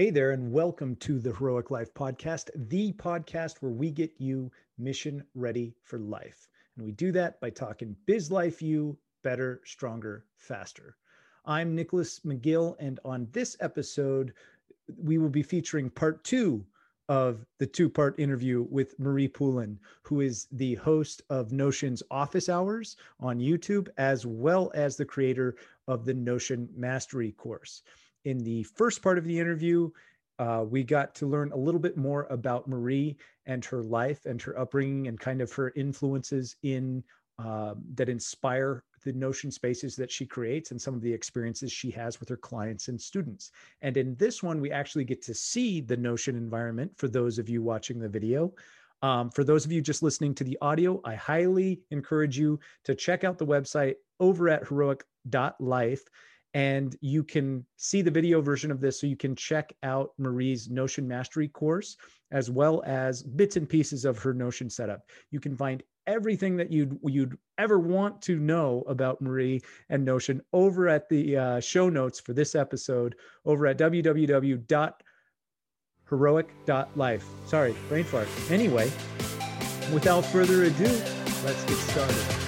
Hey there, and welcome to the Heroic Life Podcast, the podcast where we get you mission ready for life. And we do that by talking biz life you better, stronger, faster. I'm Nicholas McGill, and on this episode, we will be featuring part two of the two part interview with Marie Poulin, who is the host of Notion's Office Hours on YouTube, as well as the creator of the Notion Mastery course. In the first part of the interview, uh, we got to learn a little bit more about Marie and her life and her upbringing and kind of her influences in uh, that inspire the notion spaces that she creates and some of the experiences she has with her clients and students. And in this one, we actually get to see the notion environment for those of you watching the video. Um, for those of you just listening to the audio, I highly encourage you to check out the website over at heroic.life and you can see the video version of this so you can check out Marie's Notion Mastery course as well as bits and pieces of her Notion setup. You can find everything that you'd you'd ever want to know about Marie and Notion over at the uh, show notes for this episode over at www.heroic.life. Sorry, brain fart. Anyway, without further ado, let's get started.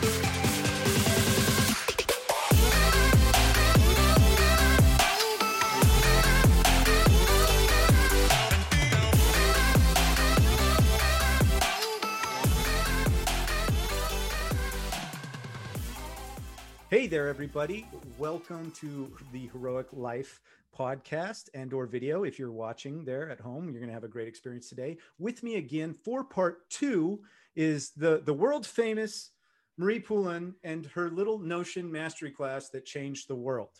There, everybody. Welcome to the Heroic Life podcast and or video. If you're watching there at home, you're going to have a great experience today. With me again for part two is the, the world famous Marie Poulin and her little Notion mastery class that changed the world.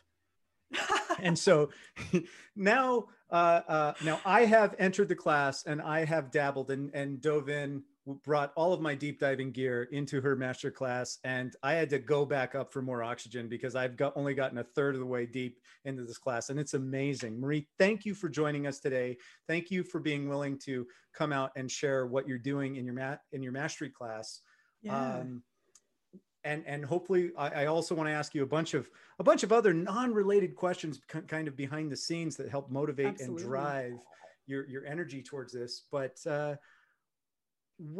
and so now, uh, uh, now I have entered the class and I have dabbled and, and dove in brought all of my deep diving gear into her master class and i had to go back up for more oxygen because i've got only gotten a third of the way deep into this class and it's amazing marie thank you for joining us today thank you for being willing to come out and share what you're doing in your mat in your mastery class yeah. Um, and and hopefully I, I also want to ask you a bunch of a bunch of other non-related questions kind of behind the scenes that help motivate Absolutely. and drive your your energy towards this but uh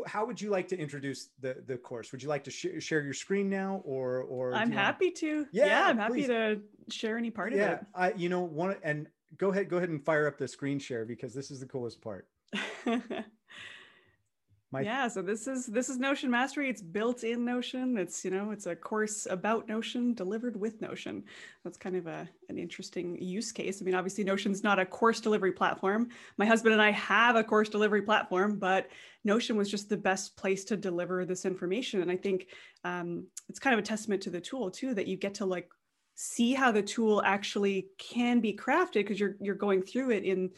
how would you like to introduce the the course? Would you like to sh- share your screen now or or i'm happy want... to. Yeah, yeah i'm happy to share any part yeah, of it. I you know one and go ahead go ahead and fire up the screen share because this is the coolest part My... yeah so this is this is notion mastery. It's built in notion. It's you know it's a course about notion delivered with notion. That's kind of a an interesting use case. I mean obviously notion's not a course delivery platform. My husband and i have a course delivery platform but notion was just the best place to deliver this information. And i think um, it's kind of a testament to the tool too that you get to like see how the tool actually can be crafted because you're you're going through it in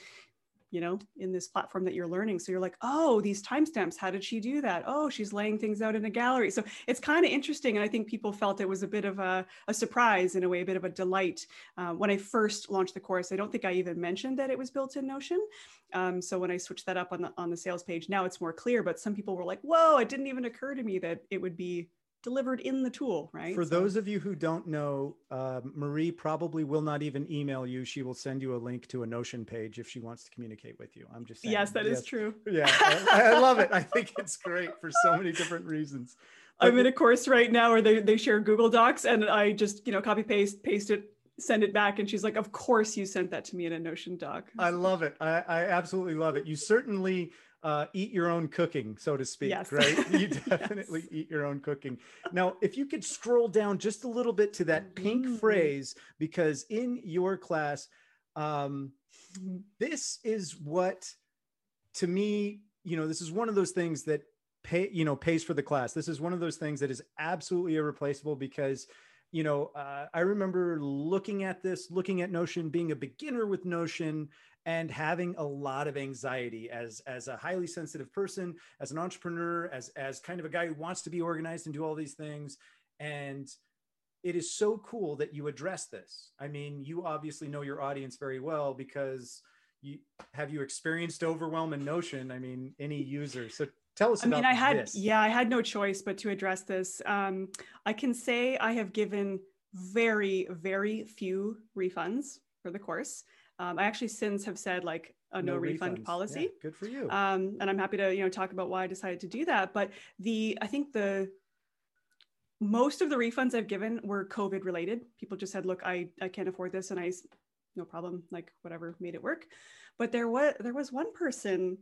you know, in this platform that you're learning. So you're like, oh, these timestamps, how did she do that? Oh, she's laying things out in a gallery. So it's kind of interesting. And I think people felt it was a bit of a, a surprise in a way, a bit of a delight. Uh, when I first launched the course, I don't think I even mentioned that it was built in Notion. Um, so when I switched that up on the, on the sales page, now it's more clear, but some people were like, whoa, it didn't even occur to me that it would be delivered in the tool, right? For so. those of you who don't know, uh, Marie probably will not even email you. She will send you a link to a Notion page if she wants to communicate with you. I'm just saying. Yes, that yes. is true. Yeah, I, I, love it. I think it's great for so many different reasons. But, I'm in a course right now where they, they share Google Docs and I just, you know, copy paste, paste it, send it back. And she's like, of course you sent that to me in a Notion doc. I love it. I, I absolutely love it. You certainly uh, eat your own cooking, so to speak, yes. right? You definitely yes. eat your own cooking. Now, if you could scroll down just a little bit to that pink mm-hmm. phrase, because in your class, um, this is what, to me, you know, this is one of those things that pay, you know, pays for the class. This is one of those things that is absolutely irreplaceable because you know, uh, I remember looking at this, looking at Notion, being a beginner with Notion, and having a lot of anxiety as as a highly sensitive person as an entrepreneur as as kind of a guy who wants to be organized and do all these things. And it is so cool that you address this. I mean you obviously know your audience very well because you have you experienced overwhelm and notion? I mean any user. So tell us i mean i had this. yeah i had no choice but to address this. Um, i can say i have given very very few refunds for the course Um, I actually since have said like a no, no refund refunds. policy. Yeah, good for you. Um, and I'm happy to you know talk about why I decided to do that. But the I think the most of the refunds I've given were COVID related. People just said, "Look, I I can't afford this," and I no problem, like whatever, made it work. But there was there was one person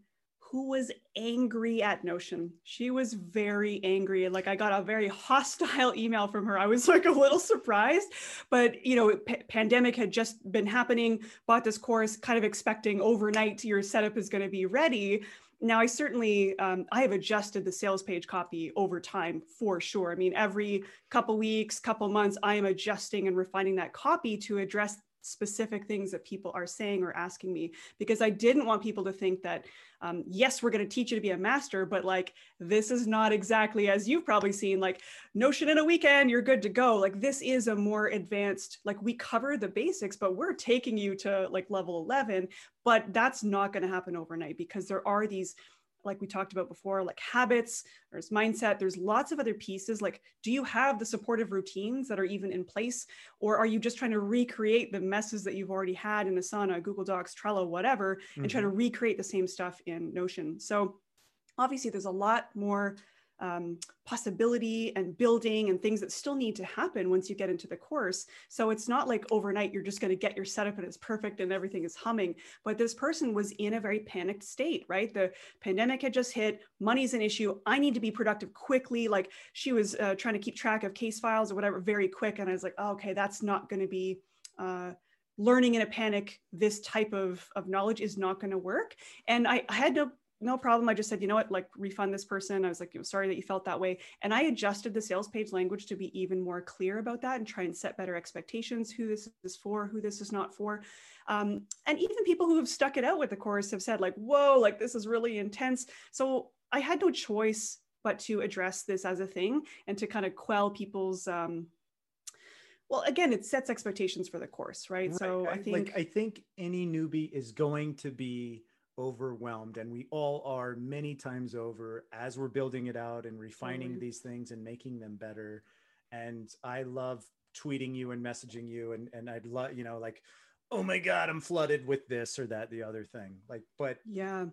who was angry at Notion. She was very angry. Like I got a very hostile email from her. I was like a little surprised, but you know, p- pandemic had just been happening. Bought this course, kind of expecting overnight your setup is going to be ready. Now, I certainly um, I have adjusted the sales page copy over time for sure. I mean, every couple weeks, couple months, I am adjusting and refining that copy to address specific things that people are saying or asking me because I didn't want people to think that, um, yes, we're going to teach you to be a master, but like this is not exactly as you've probably seen, like Notion in a weekend, you're good to go. Like this is a more advanced, like we cover the basics, but we're taking you to like level 11, but that's not going to happen overnight because there are these like we talked about before, like habits, there's mindset, there's lots of other pieces. Like, do you have the supportive routines that are even in place? Or are you just trying to recreate the messes that you've already had in Asana, Google Docs, Trello, whatever, and mm-hmm. try to mm-hmm. recreate the same stuff in Notion? So obviously there's a lot more um, possibility and building and things that still need to happen once you get into the course. So it's not like overnight you're just going to get your setup and it's perfect and everything is humming. But this person was in a very panicked state, right? The pandemic had just hit, money's an issue. I need to be productive quickly. Like she was uh, trying to keep track of case files or whatever very quick. And I was like, oh, okay, that's not going to be. Uh, learning in a panic this type of, of knowledge is not going to work and I, I had no no problem. I just said, you know what, like refund this person. I was like, you know, sorry that you felt that way. And I adjusted the sales page language to be even more clear about that and try and set better expectations, who this is for, who this is not for. Um, and even people who have stuck it out with the course have said like, whoa, like this is really intense. So I had no choice but to address this as a thing and to kind of quell people's, um, well, again, it sets expectations for the course, right? right. So I think, like, I think any newbie is going to be overwhelmed and we all are many times over as we're building it out and refining totally. these things and making them better and i love tweeting you and messaging you and and i'd love you know like oh my god i'm flooded with this or that the other thing like but yeah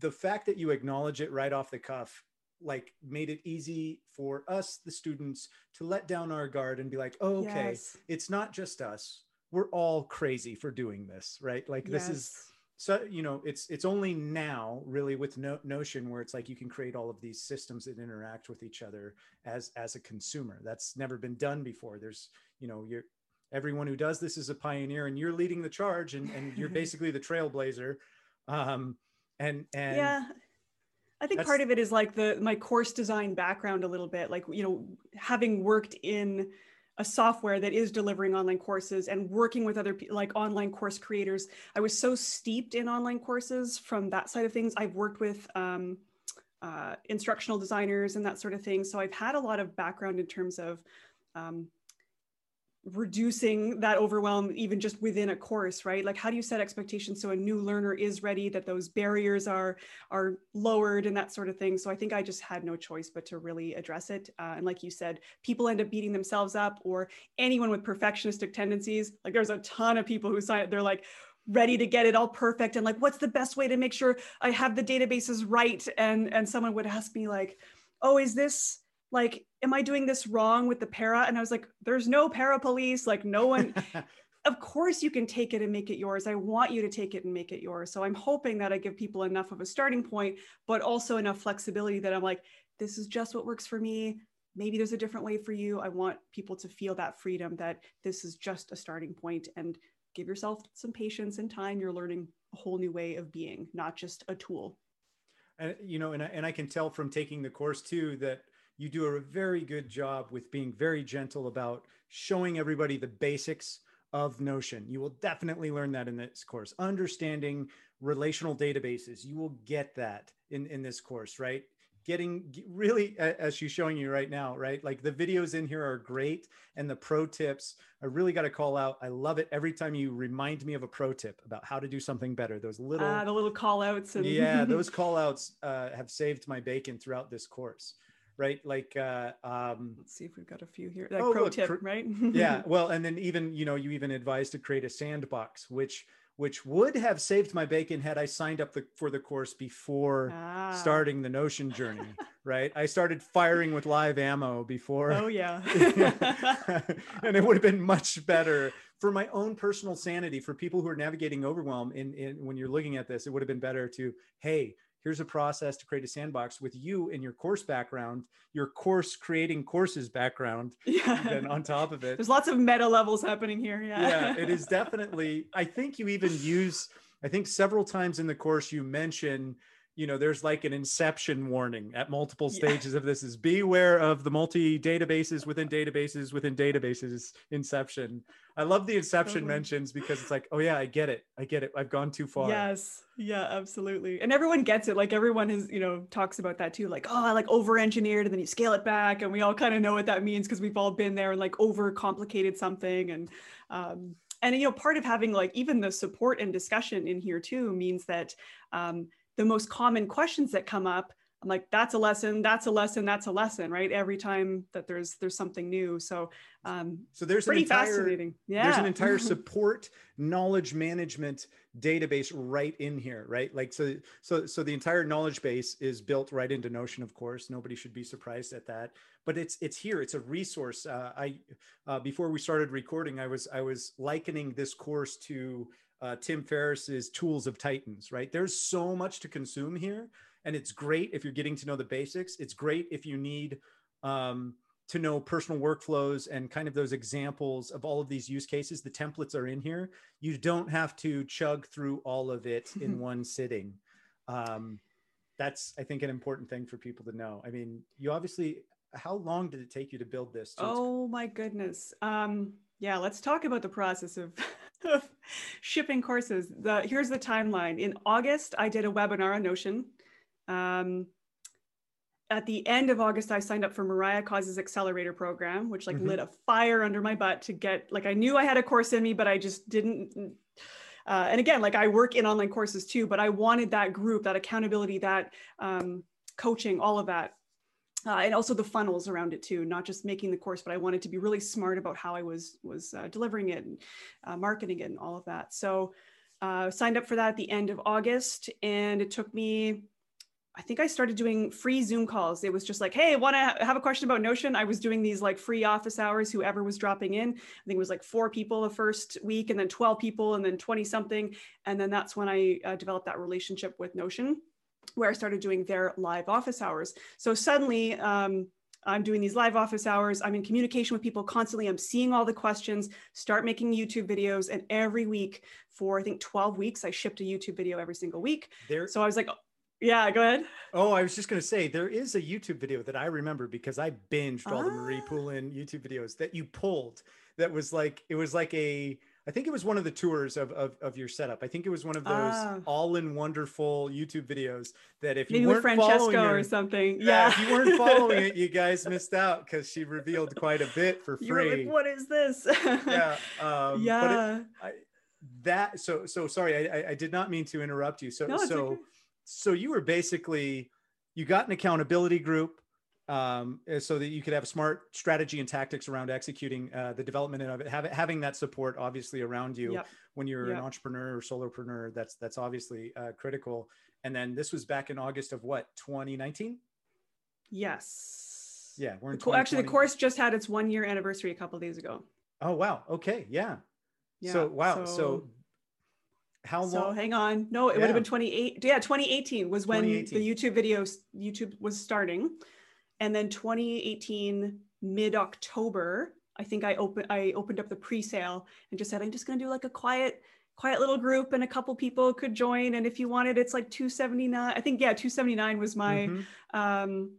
the fact that you acknowledge it right off the cuff like made it easy for us the students to let down our guard and be like oh, okay yes. it's not just us we're all crazy for doing this right like yes. this is so you know it's it's only now really with no, notion where it's like you can create all of these systems that interact with each other as as a consumer. That's never been done before. There's you know you're everyone who does this is a pioneer and you're leading the charge and, and you're basically the trailblazer. Um and and yeah. I think part of it is like the my course design background a little bit, like you know, having worked in a software that is delivering online courses and working with other people like online course creators. I was so steeped in online courses from that side of things. I've worked with um, uh, instructional designers and that sort of thing. So I've had a lot of background in terms of um, reducing that overwhelm even just within a course right? Like how do you set expectations so a new learner is ready that those barriers are are lowered and that sort of thing? So i think i just had no choice but to really address it. Uh, and like you said people end up beating themselves up or anyone with perfectionistic tendencies like there's a ton of people who sign they're like ready to get it all perfect and like what's the best way to make sure i have the databases right? And and someone would ask me like oh is this like am i doing this wrong with the PARA? And i was like there's no PARA police like no one of course you can take it and make it yours. I want you to take it and make it yours. So i'm hoping that i give people enough of a starting point but also enough flexibility that i'm like this is just what works for me. Maybe there's a different way for you. I want people to feel that freedom that this is just a starting point and give yourself some patience and time. You're learning a whole new way of being not just a tool. And you know and I, and I can tell from taking the course too that you do a very good job with being very gentle about showing everybody the basics of Notion. You will definitely learn that in this course. Understanding relational databases, you will get that in, in this course, right? Getting really, as she's showing you right now, right? Like the videos in here are great. And the pro tips, I really got to call out. I love it every time you remind me of a pro tip about how to do something better. Those little, uh, the little call outs. And- yeah, those call outs uh, have saved my bacon throughout this course right? Like, uh, um, let's see if we've got a few here. Like oh, pro look, tip, right? yeah. Well, and then even you know you even advise to create a sandbox, which which would have saved my bacon had I signed up the, for the course before Ah. starting the Notion journey, right? I started firing with live ammo before. Oh yeah. and it would have been much better for my own personal sanity for people who are navigating overwhelm in, in when you're looking at this it would have been better to hey here's a process to create a sandbox with you in your course background your course creating courses background yeah. then on top of it There's lots of meta levels happening here. Yeah. yeah it is definitely i think you even use i think several times in the course you mention you know there's like an inception warning at multiple Yeah. stages of this is beware of the multi databases within databases within databases inception i love the inception Totally. mentions because it's like oh yeah i get it i get it i've gone too far Yes. Yeah, absolutely. And everyone gets it. Like everyone is, you know, talks about that too. Like, oh, I like over engineered and then you scale it back. And we all kind of know what that means because we've all been there and like over complicated something. And um, and you know, part of having like even the support and discussion in here too means that um, the most common questions that come up, I'm like, that's a lesson, that's a lesson, that's a lesson, right? Every time that there's there's something new. So um so there's an pretty entire fascinating. Yeah. there's an entire support knowledge management database right in here right like so so so the entire knowledge base is built right into notion of course nobody should be surprised at that but it's it's here it's a resource uh, i uh, before we started recording i was i was likening this course to uh, tim ferriss's tools of titans right there's so much to consume here and it's great if you're getting to know the basics it's great if you need um, to know personal workflows and kind of those examples of all of these use cases. The templates are in here. You don't have to chug through all of it in one sitting. Um, that's, I think, an important thing for people to know. I mean, you obviously, how long did it take you to build this? to Oh my goodness. Um, yeah, let's talk about the process of, of shipping courses. The here's the timeline. In August, I did a webinar on Notion. Um, at the end of August, I signed up for Mariah Coz's accelerator program, which like Mhm. lit a fire under my butt to get like I knew I had a course in me, but I just didn't. Uh, and again, like I work in online courses too, but I wanted that group, that accountability, that um, coaching, all of that uh, and also the funnels around it too not just making the course but i wanted to be really smart about how i was was uh, delivering it and uh, marketing it and all of that. So uh, signed up for that at the end of august and it took me i think i started doing free zoom calls. It was just like hey want to have a question about notion? I was doing these like free office hours whoever was dropping in. I think it was like four people the first week and then 12 people and then 20 something and then that's when i uh, developed that relationship with notion where I started doing their live office hours. So suddenly, um, I'm doing these live office hours. I'm in communication with people constantly. I'm seeing all the questions, start making YouTube videos. And every week for, I think, 12 weeks, I shipped a YouTube video every single week. there, So I was like, yeah, go ahead. oh, I was just going to say, there is a YouTube video that I remember because I binged all the Marie Ah. Poulin YouTube videos that you pulled. That was like, it was like a, I think it was one of the tours of, of, of your setup. I think it was one of those Ah. all in wonderful YouTube videos that if you weren't following Francesco her, or something. Yeah, Yeah. if you weren't following it, you guys missed out because she revealed quite a bit for you were free. like, what is this? yeah, um, But it, yeah. I, that so so sorry, I, I- I did not mean to interrupt you. So No, so okay. so you were basically you got an accountability group um, uh, so that you could have smart strategy and tactics around executing uh, the development of it, have, having that support obviously around you Yep. when you're an entrepreneur or solopreneur. That's that's obviously uh, critical. And then this was back in August of what 2019. Yes. Yeah, we're in The actually, the course just had its one year anniversary a couple days ago. Oh wow. Okay. Yeah. Yeah. so wow. So, how long? So hang on. No, it would have been 28. Yeah, 2018 was when 2018. the YouTube videos YouTube was starting. And then 2018 mid-October, I think I opened I opened up the pre-sale and just said I'm just going to do like a quiet quiet little group and a couple people could join and if you wanted it's like 279. I think yeah, 279 was my Mhm. um,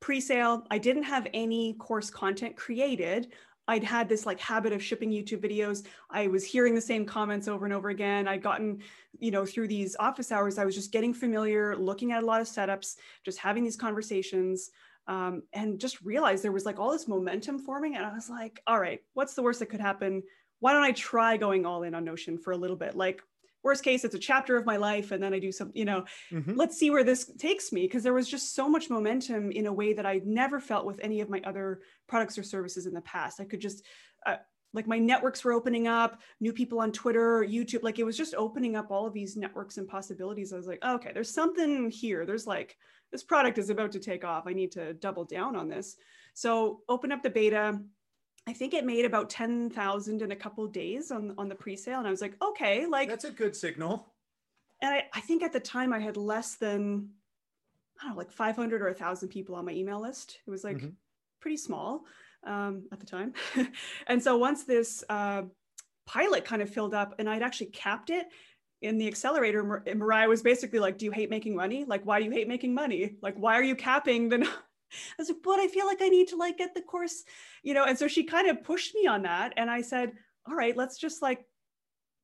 pre-sale. I didn't have any course content created. I'd had this like habit of shipping YouTube videos. I was hearing the same comments over and over again. I'd gotten, you know, through these office hours, I was just getting familiar, looking at a lot of setups, just having these conversations, um, and just realized there was like all this momentum forming. And I was like, all right, what's the worst that could happen? Why don't I try going all in on Notion for a little bit? Like, worst case, it's a chapter of my life, and then I do some, you know, Mhm. let's see where this takes me because there was just so much momentum in a way that I'd never felt with any of my other products or services in the past. I could just, uh, like my networks were opening up, new people on Twitter, YouTube, like it was just opening up all of these networks and possibilities. I was like, okay, there's something here. There's like, this product is about to take off. I need to double down on this. So open up the beta. I think it made about 10,000 in a couple days on, on the pre-sale. And I was like, okay, like that's a good signal. And I, I think at the time I had less than, I don't know, like 500 or a thousand people on my email list. It was like mm-hmm. pretty small um, at the time. and so once this uh, pilot kind of filled up and I'd actually capped it in the accelerator, Mar- Mariah was basically like, do you hate making money? Like, why do you hate making money? Like, why are you capping the, I was like, but I feel like I need to like get the course, you know? And so she kind of pushed me on that. And I said, all right, let's just like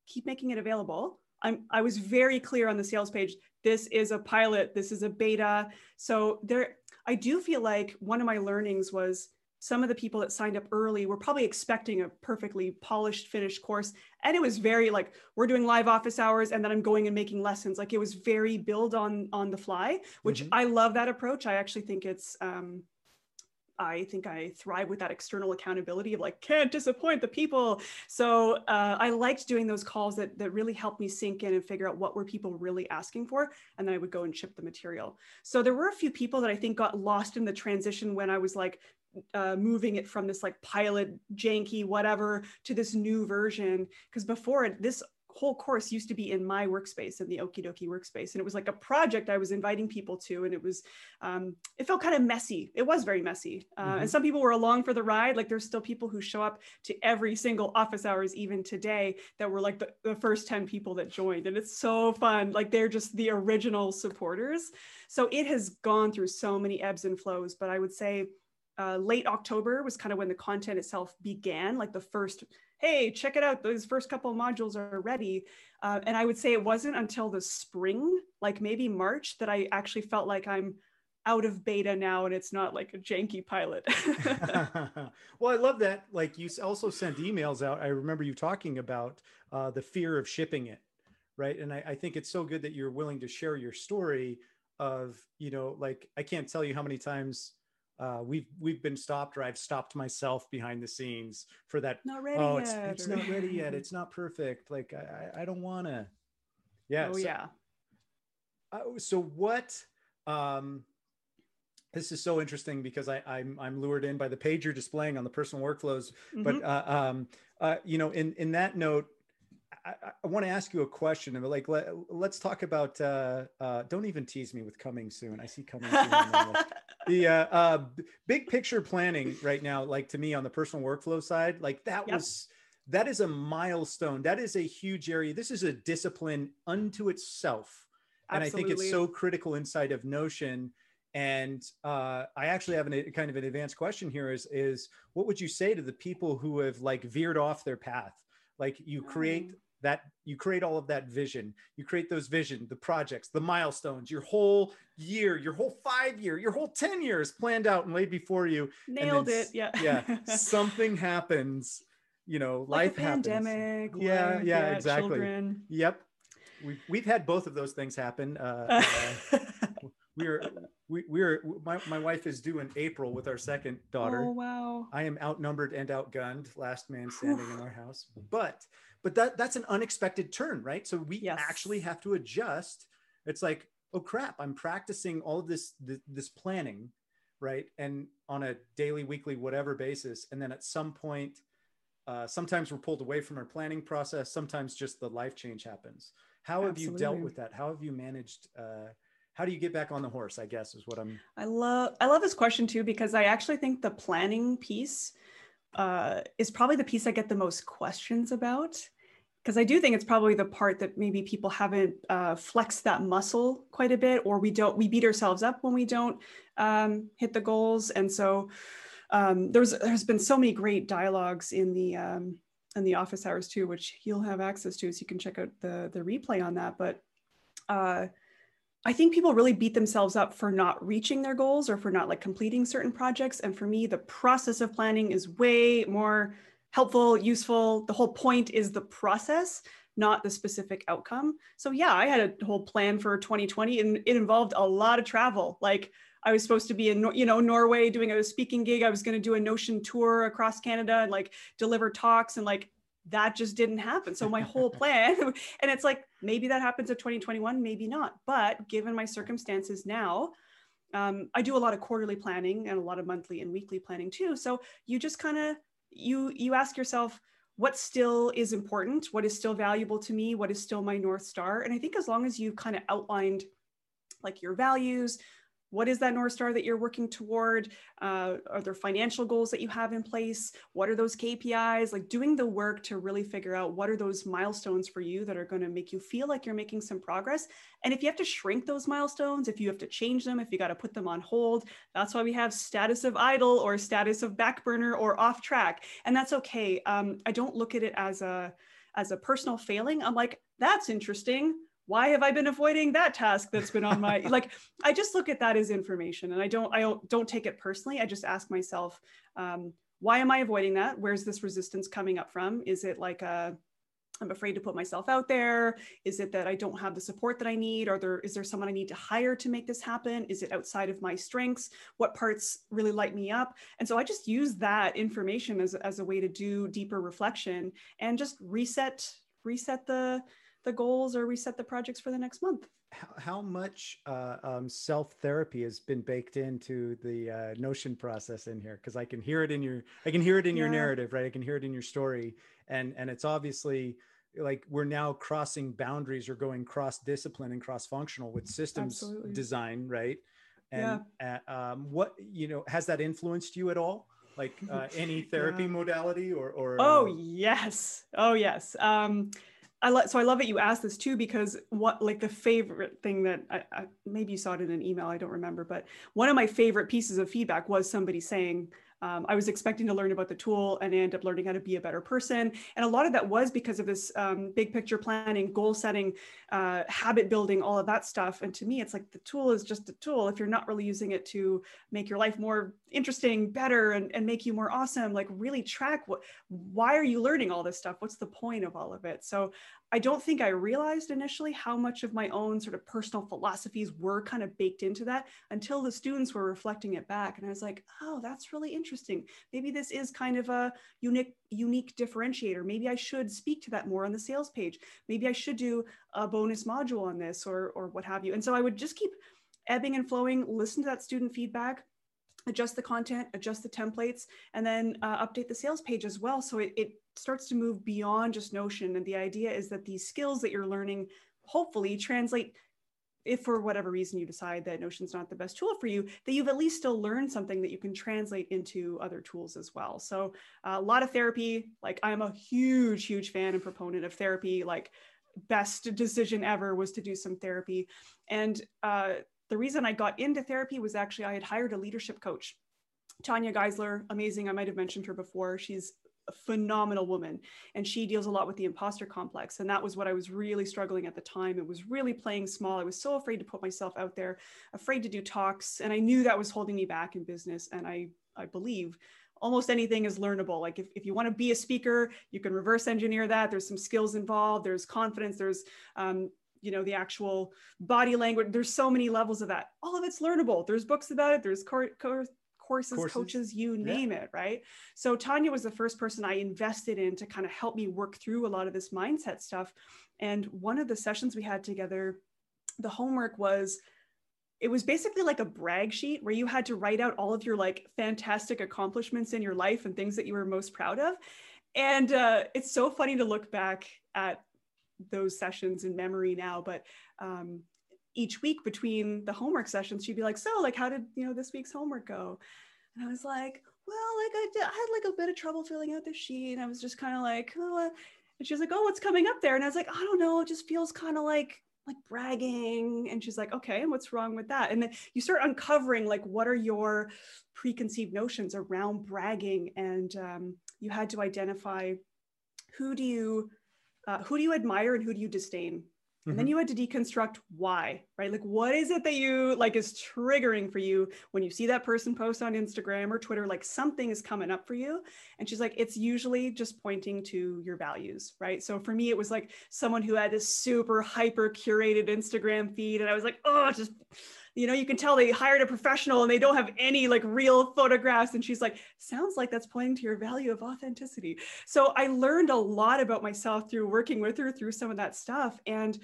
keep making it available. I'm, I was very clear on the sales page. This is a pilot. This is a beta. So there, I do feel like one of my learnings was some of the people that signed up early were probably expecting a perfectly polished finished course and it was very like we're doing live office hours and then i'm going and making lessons like it was very build on on the fly which mm-hmm. i love that approach i actually think it's um I think I thrive with that external accountability of like can't disappoint the people. So uh, I liked doing those calls that that really helped me sink in and figure out what were people really asking for, and then I would go and ship the material. So there were a few people that I think got lost in the transition when I was like uh, moving it from this like pilot janky whatever to this new version. Because before it this whole course used to be in my workspace in the Oki Doki workspace and it was like a project i was inviting people to and it was um, it felt kind of messy. It was very messy. Uh, mm-hmm. and some people were along for the ride. Like there's still people who show up to every single office hours even today that were like the, the first 10 people that joined and it's so fun. Like they're just the original supporters. So it has gone through so many ebbs and flows but i would say uh, late October was kind of when the content itself began, like the first, hey, check it out, those first couple modules are ready. Uh, and I would say it wasn't until the spring, like maybe March, that I actually felt like I'm out of beta now and it's not like a janky pilot. well, I love that. Like you also sent emails out. I remember you talking about uh, the fear of shipping it, right? And I, I think it's so good that you're willing to share your story of, you know, like I can't tell you how many times uh, we've we've been stopped or I've stopped myself behind the scenes for that. Not ready oh, yet. it's, it's not ready yet. It's not perfect. Like I, I don't want to. Yeah. Oh so, yeah. Uh, so what? Um, this is so interesting because I, I'm I'm lured in by the page you're displaying on the personal workflows. Mm-hmm. But uh, um, uh, you know, in in that note, I, I want to ask you a question. Like, let, us talk about. Uh, uh, don't even tease me with coming soon. I see coming soon. the uh, uh, big picture planning right now, like to me on the personal workflow side, like that yep. was that is a milestone. That is a huge area. This is a discipline unto itself, and I think it's so critical inside of Notion. And uh, I actually have an, a kind of an advanced question here: is is what would you say to the people who have like veered off their path? Like you create mm that you create all of that vision. You create those vision the projects the milestones your whole year your whole five year your whole 10 years planned out and laid before you. Nailed it yeah. yeah something happens you know like life happens. pandemic yeah yeah, yeah exactly. children. yep. We've, we've had both of those things happen uh, uh, we're we, we're my, my wife is due in april with our second daughter. Oh wow. I am outnumbered and outgunned last man standing in our house. But but that that's an unexpected turn right? So we yes. actually have to adjust. It's like oh crap i'm practicing all of this this, this planning right? And on a daily weekly whatever basis. And then at some point uh, sometimes we're pulled away from our planning process. Sometimes just the life change happens. How have you dealt with that? How have you managed uh, how do you get back on the horse i guess is what i'm i love i love this question too because i actually think the planning piece uh, is probably the piece I get the most questions about. Because I do think it's probably the part that maybe people haven't uh, flexed that muscle quite a bit, or we don't, we beat ourselves up when we don't um, hit the goals. And so um, there's there's been so many great dialogues in the um, in the office hours too, which you'll have access to, so you can check out the the replay on that. But uh, I think people really beat themselves up for not reaching their goals or for not like completing certain projects. And for me, the process of planning is way more helpful, useful. The whole point is the process, not the specific outcome. So yeah, I had a whole plan for 2020 and it involved a lot of travel. Like I was supposed to be in, you know, Norway doing a speaking gig. I was going to do a Notion tour across Canada and like deliver talks and like that just didn't happen. So my whole plan, and it's like maybe that happens in 2021, maybe not. But given my circumstances now, um, I do a lot of quarterly planning and a lot of monthly and weekly planning too. So you just kind of you you ask yourself what still is important, what is still valuable to me, what is still my north star, and I think as long as you've kind of outlined like your values, what is that north star that you're working toward? Uh, are there financial goals that you have in place? What are those kpis like doing the work to really figure out what are those milestones for you that are going to make you feel like you're making some progress. And if you have to shrink those milestones if you have to change them if you got to put them on hold that's why we have status of idle or status of back burner or off track. And that's okay. Um, i don't look at it as a as a personal failing. I'm like that's interesting why have i been avoiding that task that's been on my like i just look at that as information and i don't i don't, don't take it personally. I just ask myself um, why am i avoiding that? Where's this resistance coming up from? Is it like a i'm afraid to put myself out there? Is it that i don't have the support that i need? Or there is there someone i need to hire to make this happen? Is it outside of my strengths? What parts really light me up? And so i just use that information as, as a way to do deeper reflection and just reset reset the the goals or reset the projects for the next month. How, how much uh, um, self therapy has been baked into the uh, Notion process in here? Because I can hear it in your, I can hear it in yeah. your narrative, right? I can hear it in your story, and and it's obviously like we're now crossing boundaries or going cross discipline and cross functional with systems Absolutely. design, right? And yeah. uh, um, what you know has that influenced you at all? Like uh, any therapy yeah. modality or or? Oh yes, oh yes. Um, I like so I love that you asked this too because what like the favorite thing that I, I, maybe you saw it in an email I don't remember but one of my favorite pieces of feedback was somebody saying um, I was expecting to learn about the tool and I up learning how to be a better person. And a lot of that was because of this um, big picture planning, goal setting, uh, habit building, all of that stuff. And to me, it's like the tool is just a tool. If you're not really using it to make your life more interesting, better, and, and make you more awesome, like really track what, why are you learning all this stuff? What's the point of all of it? So I don't think I realized initially how much of my own sort of personal philosophies were kind of baked into that until the students were reflecting it back. And I was like, oh, that's really interesting. Maybe this is kind of a unique, unique differentiator. Maybe I should speak to that more on the sales page. Maybe I should do a bonus module on this or, or what have you. And so I would just keep ebbing and flowing, listen to that student feedback, adjust the content, adjust the templates, and then uh, update the sales page as well. So it, it starts to move beyond just Notion. And the idea is that these skills that you're learning hopefully translate if for whatever reason you decide that Notion's not the best tool for you, that you've at least still learned something that you can translate into other tools as well. So uh, a lot of therapy, like I'm a huge, huge fan and proponent of therapy. Like best decision ever was to do some therapy. And uh, the reason I got into therapy was actually I had hired a leadership coach. Tanya Geisler, amazing. I might have mentioned her before. She's a phenomenal woman and she deals a lot with the imposter complex and that was what i was really struggling at the time. It was really playing small. I was so afraid to put myself out there afraid to do talks and i knew that was holding me back in business and i i believe almost anything is learnable. Like if, if you want to be a speaker you can reverse engineer that. There's some skills involved. There's confidence. There's um, you know the actual body language. There's so many levels of that. All of it's learnable. There's books about it. There's courses, courses, coaches, you name yeah. it, right? So Tanya was the first person I invested in to kind of help me work through a lot of this mindset stuff. And one of the sessions we had together, the homework was it was basically like a brag sheet where you had to write out all of your like fantastic accomplishments in your life and things that you were most proud of. And uh, it's so funny to look back at those sessions in memory now, but um, each week between the homework sessions, she'd be like, "So, like, how did you know this week's homework go?" And I was like, "Well, like, I, did, I had like a bit of trouble filling out the sheet, and I was just kind of like, oh. and she was like, "Oh, what's coming up there?" And I was like, "I don't know. It just feels kind of like." like bragging and she's like okay and what's wrong with that and then you start uncovering like what are your preconceived notions around bragging and um, you had to identify who do you uh, who do you admire and who do you disdain and then mm-hmm. you had to deconstruct why, right? Like, what is it that you like is triggering for you when you see that person post on Instagram or Twitter? Like, something is coming up for you. And she's like, it's usually just pointing to your values, right? So for me, it was like someone who had this super hyper curated Instagram feed. And I was like, oh, just you know, you can tell they hired a professional and they don't have any like real photographs. And she's like, sounds like that's pointing to your value of authenticity. So I learned a lot about myself through working with her through some of that stuff. And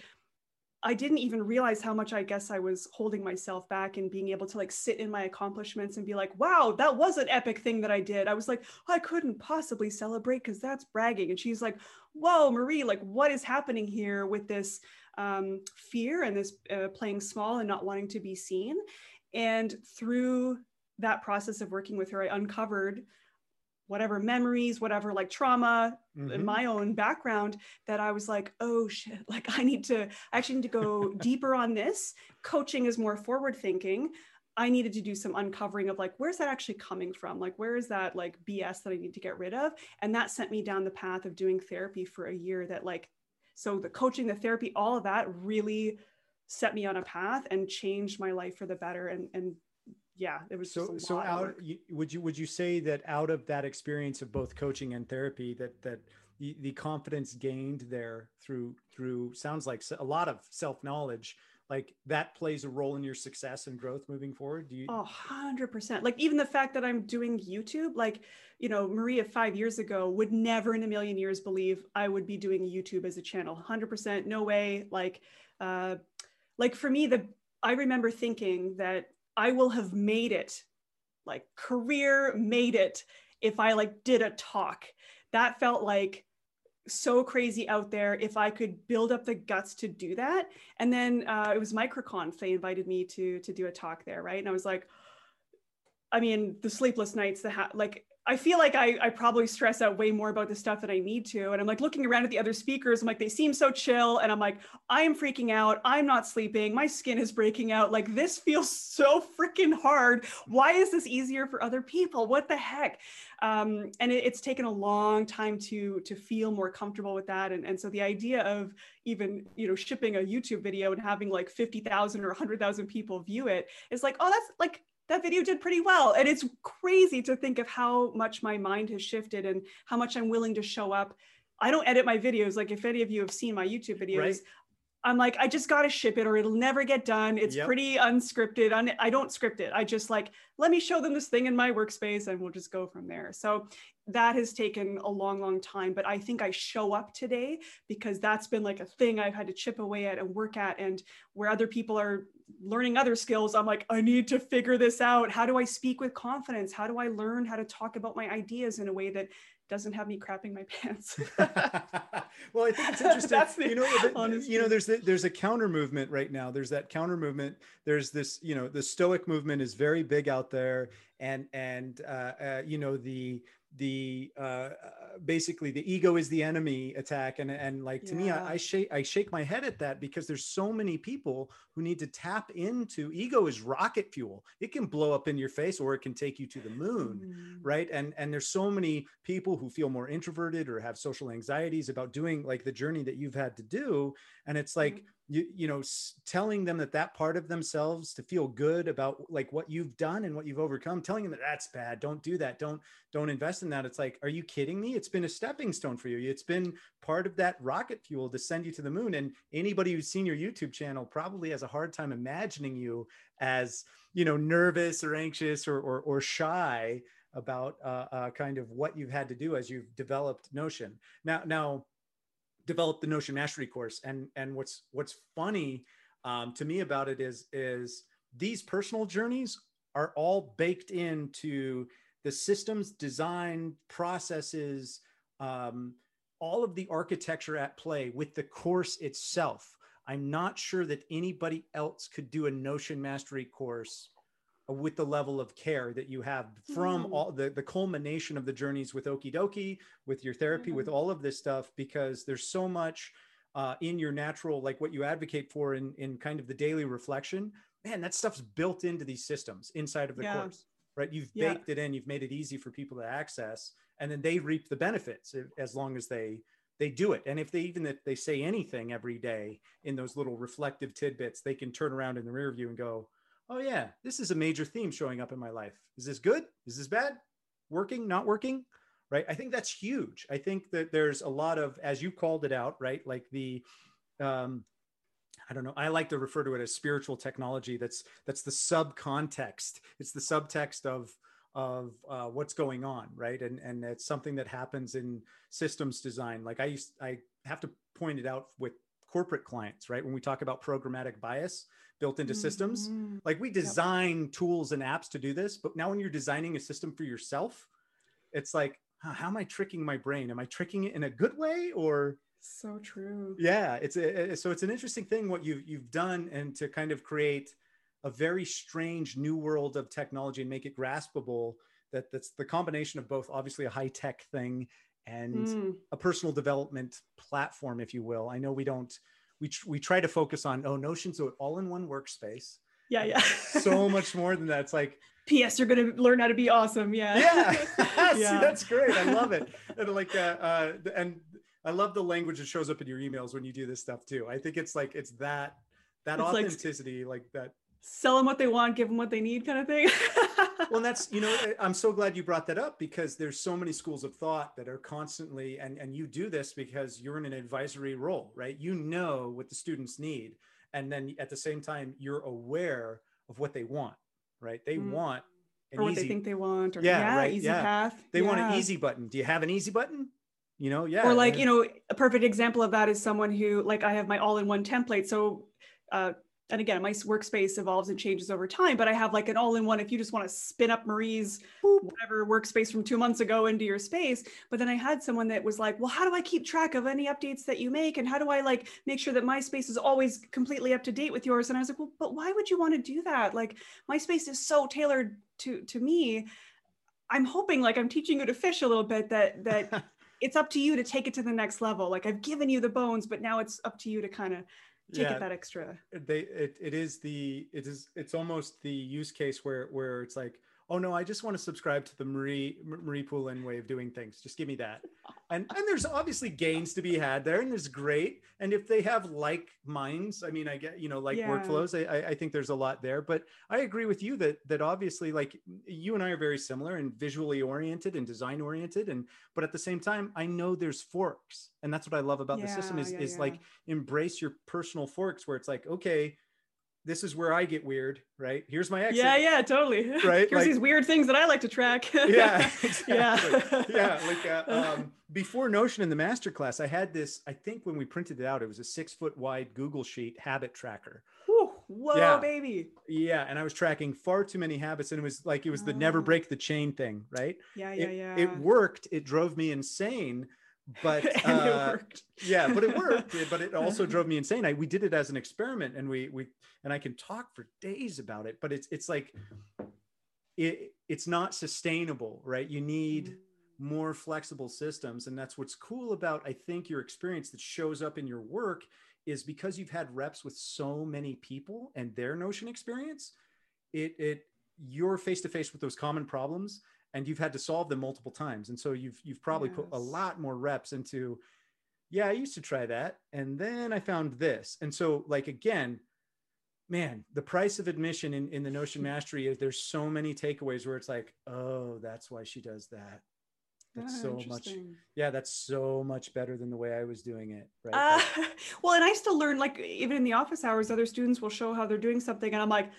I didn't even realize how much I guess I was holding myself back and being able to like sit in my accomplishments and be like, wow, that was an epic thing that I did. I was like, I couldn't possibly celebrate because that's bragging. And she's like, whoa, Marie, like what is happening here with this um, fear and this uh, playing small and not wanting to be seen? And through that process of working with her, I uncovered whatever memories, whatever like trauma mm-hmm. in my own background that I was like, oh shit, like I need to I actually need to go deeper on this. Coaching is more forward thinking. I needed to do some uncovering of like, where's that actually coming from? Like, where is that like BS that I need to get rid of? And that sent me down the path of doing therapy for a year that like, so the coaching, the therapy, all of that really set me on a path and changed my life for the better and, and yeah, it was so. so out, would you would you say that out of that experience of both coaching and therapy, that that the, the confidence gained there through through sounds like a lot of self knowledge, like that plays a role in your success and growth moving forward. Do you? Oh, 100%. Like even the fact that I'm doing YouTube, like you know, Maria five years ago would never in a million years believe I would be doing YouTube as a channel. 100%, no way. Like, uh, like for me, the I remember thinking that I will have made it, like career made it if I like did a talk. That felt like so crazy out there if I could build up the guts to do that. And then uh, it was MicroConf. They invited me to to do a talk there, right? And I was like, I mean, the sleepless nights, the ha- like I feel like I, I probably stress out way more about the stuff that I need to. And I'm like looking around at the other speakers. I'm like, they seem so chill. And I'm like, I am freaking out. I'm not sleeping. My skin is breaking out. Like, this feels so freaking hard. Why is this easier for other people? What the heck? Um, and it, it's taken a long time to to feel more comfortable with that. And, and so the idea of even, you know, shipping a YouTube video and having like 50,000 or 100,000 people view it is like, oh, that's like, that video did pretty well. And it's crazy to think of how much my mind has shifted and how much I'm willing to show up. I don't edit my videos. Like if any of you have seen my YouTube videos, right. I'm like, I just got to ship it or it'll never get done. It's yep. pretty unscripted. Un- I don't script it. I just like, let me show them this thing in my workspace and we'll just go from there. So that has taken a long, long time. But I think I show up today because that's been like a thing I've had to chip away at and work at. And where other people are learning other skills, I'm like, I need to figure this out. How do I speak with confidence? How do I learn how to talk about my ideas in a way that doesn't have me crapping my pants. well, I think it's interesting. the, you know, the, you know, there's the, there's a counter movement right now. There's that counter movement. There's this, you know, the Stoic movement is very big out there, and and uh, uh, you know the the uh, uh, basically the ego is the enemy attack. And and like to yeah. me I, I, shake i shake my head at that because there's so many people who need to tap into ego is rocket fuel. It can blow up in your face or it can take you to the moon mm. right? And and there's so many people who feel more introverted or have social anxieties about doing like the journey that you've had to do. And it's like mm you you know telling them that that part of themselves to feel good about like what you've done and what you've overcome telling them that that's bad don't do that don't don't invest in that. It's like are you kidding me? It's been a stepping stone for you. It's been part of that rocket fuel to send you to the moon. And anybody who's seen your youtube channel probably has a hard time imagining you as you know nervous or anxious or or, or shy about uh, uh, kind of what you've had to do as you've developed notion. Now now developed the Notion Mastery course. And and what's what's funny um, to me about it is is these personal journeys are all baked into the systems, design, processes, um, all of the architecture at play with the course itself. I'm not sure that anybody else could do a Notion Mastery course with the level of care that you have from mm. all the, the culmination of the journeys with Oki Doki, with your therapy, mm. with all of this stuff, because there's so much uh, in your natural, like what you advocate for in, in kind of the daily reflection. Man, that stuff's built into these systems inside of the yeah. course, right? You've yeah. baked it in, you've made it easy for people to access, and then they reap the benefits as long as they they do it. And if they even if they say anything every day in those little reflective tidbits, they can turn around in the rear view and go, oh yeah, this is a major theme showing up in my life. Is this good? Is this bad? Working, not working? Right. I think that's huge. I think that there's a lot of, as you called it out, right? Like the, um, I don't know. I like to refer to it as spiritual technology. That's that's the subcontext. It's the subtext of of uh, what's going on, right? And and it's something that happens in systems design. Like I used, I have to point it out with corporate clients, right? When we talk about programmatic bias built into mm-hmm. systems, like we design yep. tools and apps to do this, but now when you're designing a system for yourself, it's like, huh, how am I tricking my brain? Am I tricking it in a good way or? So true. Yeah, it's a, so it's an interesting thing what you've you've done and to kind of create a very strange new world of technology and make it graspable. That that's the combination of both obviously a high tech thing and mm. a personal development platform, if you will. I know we don't we tr- we try to focus on oh Notion's an all in one workspace. Yeah, yeah. so much more than that. It's like P.S. You're going to learn how to be awesome. Yeah. Yeah. yeah. See, that's great. I love it. And like, uh, uh, and I love the language that shows up in your emails when you do this stuff too. I think it's like it's that that it's authenticity, like, like that. Sell them what they want, give them what they need, kind of thing. Well, that's you know, I'm so glad you brought that up because there's so many schools of thought that are constantly, and and you do this because you're in an advisory role, right? You know what the students need, and then at the same time, you're aware of what they want, right? They mm. want or what easy, they think they want, or yeah, yeah right, easy yeah. path. They yeah. want an easy button. Do you have an easy button? You know, yeah. Or like, you know, a perfect example of that is someone who, like, I have my all-in-one template. So, uh, and again, my workspace evolves and changes over time, but I have like an all-in-one. If you just want to spin up Marie's whatever workspace from two months ago into your space, but then I had someone that was like, "Well, how do I keep track of any updates that you make, and how do I like make sure that my space is always completely up to date with yours?" And I was like, "Well, but why would you want to do that? Like, my space is so tailored to to me." I'm hoping, like, I'm teaching you to fish a little bit. That that it's up to you to take it to the next level. Like I've given you the bones, but now it's up to you to kind of take yeah, it that extra. They it, it is the it is it's almost the use case where where it's like oh no, I just want to subscribe to the Marie Marie Poulin way of doing things. Just give me that. And and there's obviously gains to be had there, and there's great. And if they have like minds, I mean, I get you know like yeah. workflows. I I think there's a lot there. But I agree with you that that obviously like you and I are very similar and visually oriented and design oriented. And but at the same time, I know there's forks, and that's what I love about yeah, the system is yeah, is like embrace your personal forks where it's like okay this is where I get weird, right? Here's my exit. Yeah, yeah, totally. Right. Here's like, these weird things that I like to track. yeah, exactly. Yeah. yeah. Like uh, um, before Notion in the masterclass, I had this, I think when we printed it out, it was a six foot wide Google sheet habit tracker. Whew, whoa, yeah. baby. Yeah. And I was tracking far too many habits. And it was like, it was the never oh. break the chain thing, right? Yeah, yeah, it, yeah. It worked. It drove me insane but uh, yeah but it worked but it also drove me insane. I, we did it as an experiment and we we and i can talk for days about it but it's it's like it it's not sustainable right? You need more flexible systems and that's what's cool about i think your experience that shows up in your work is because you've had reps with so many people and their notion experience it it you're face to face with those common problems and you've had to solve them multiple times. And so you've you've probably yes. put a lot more reps into yeah i used to try that and then i found this. And so like again man the price of admission in, in the notion mastery is there's so many takeaways where it's like oh that's why she does that. That's oh, so much yeah that's so much better than the way i was doing it right? Uh, well and i still learn like even in the office hours other students will show how they're doing something and i'm like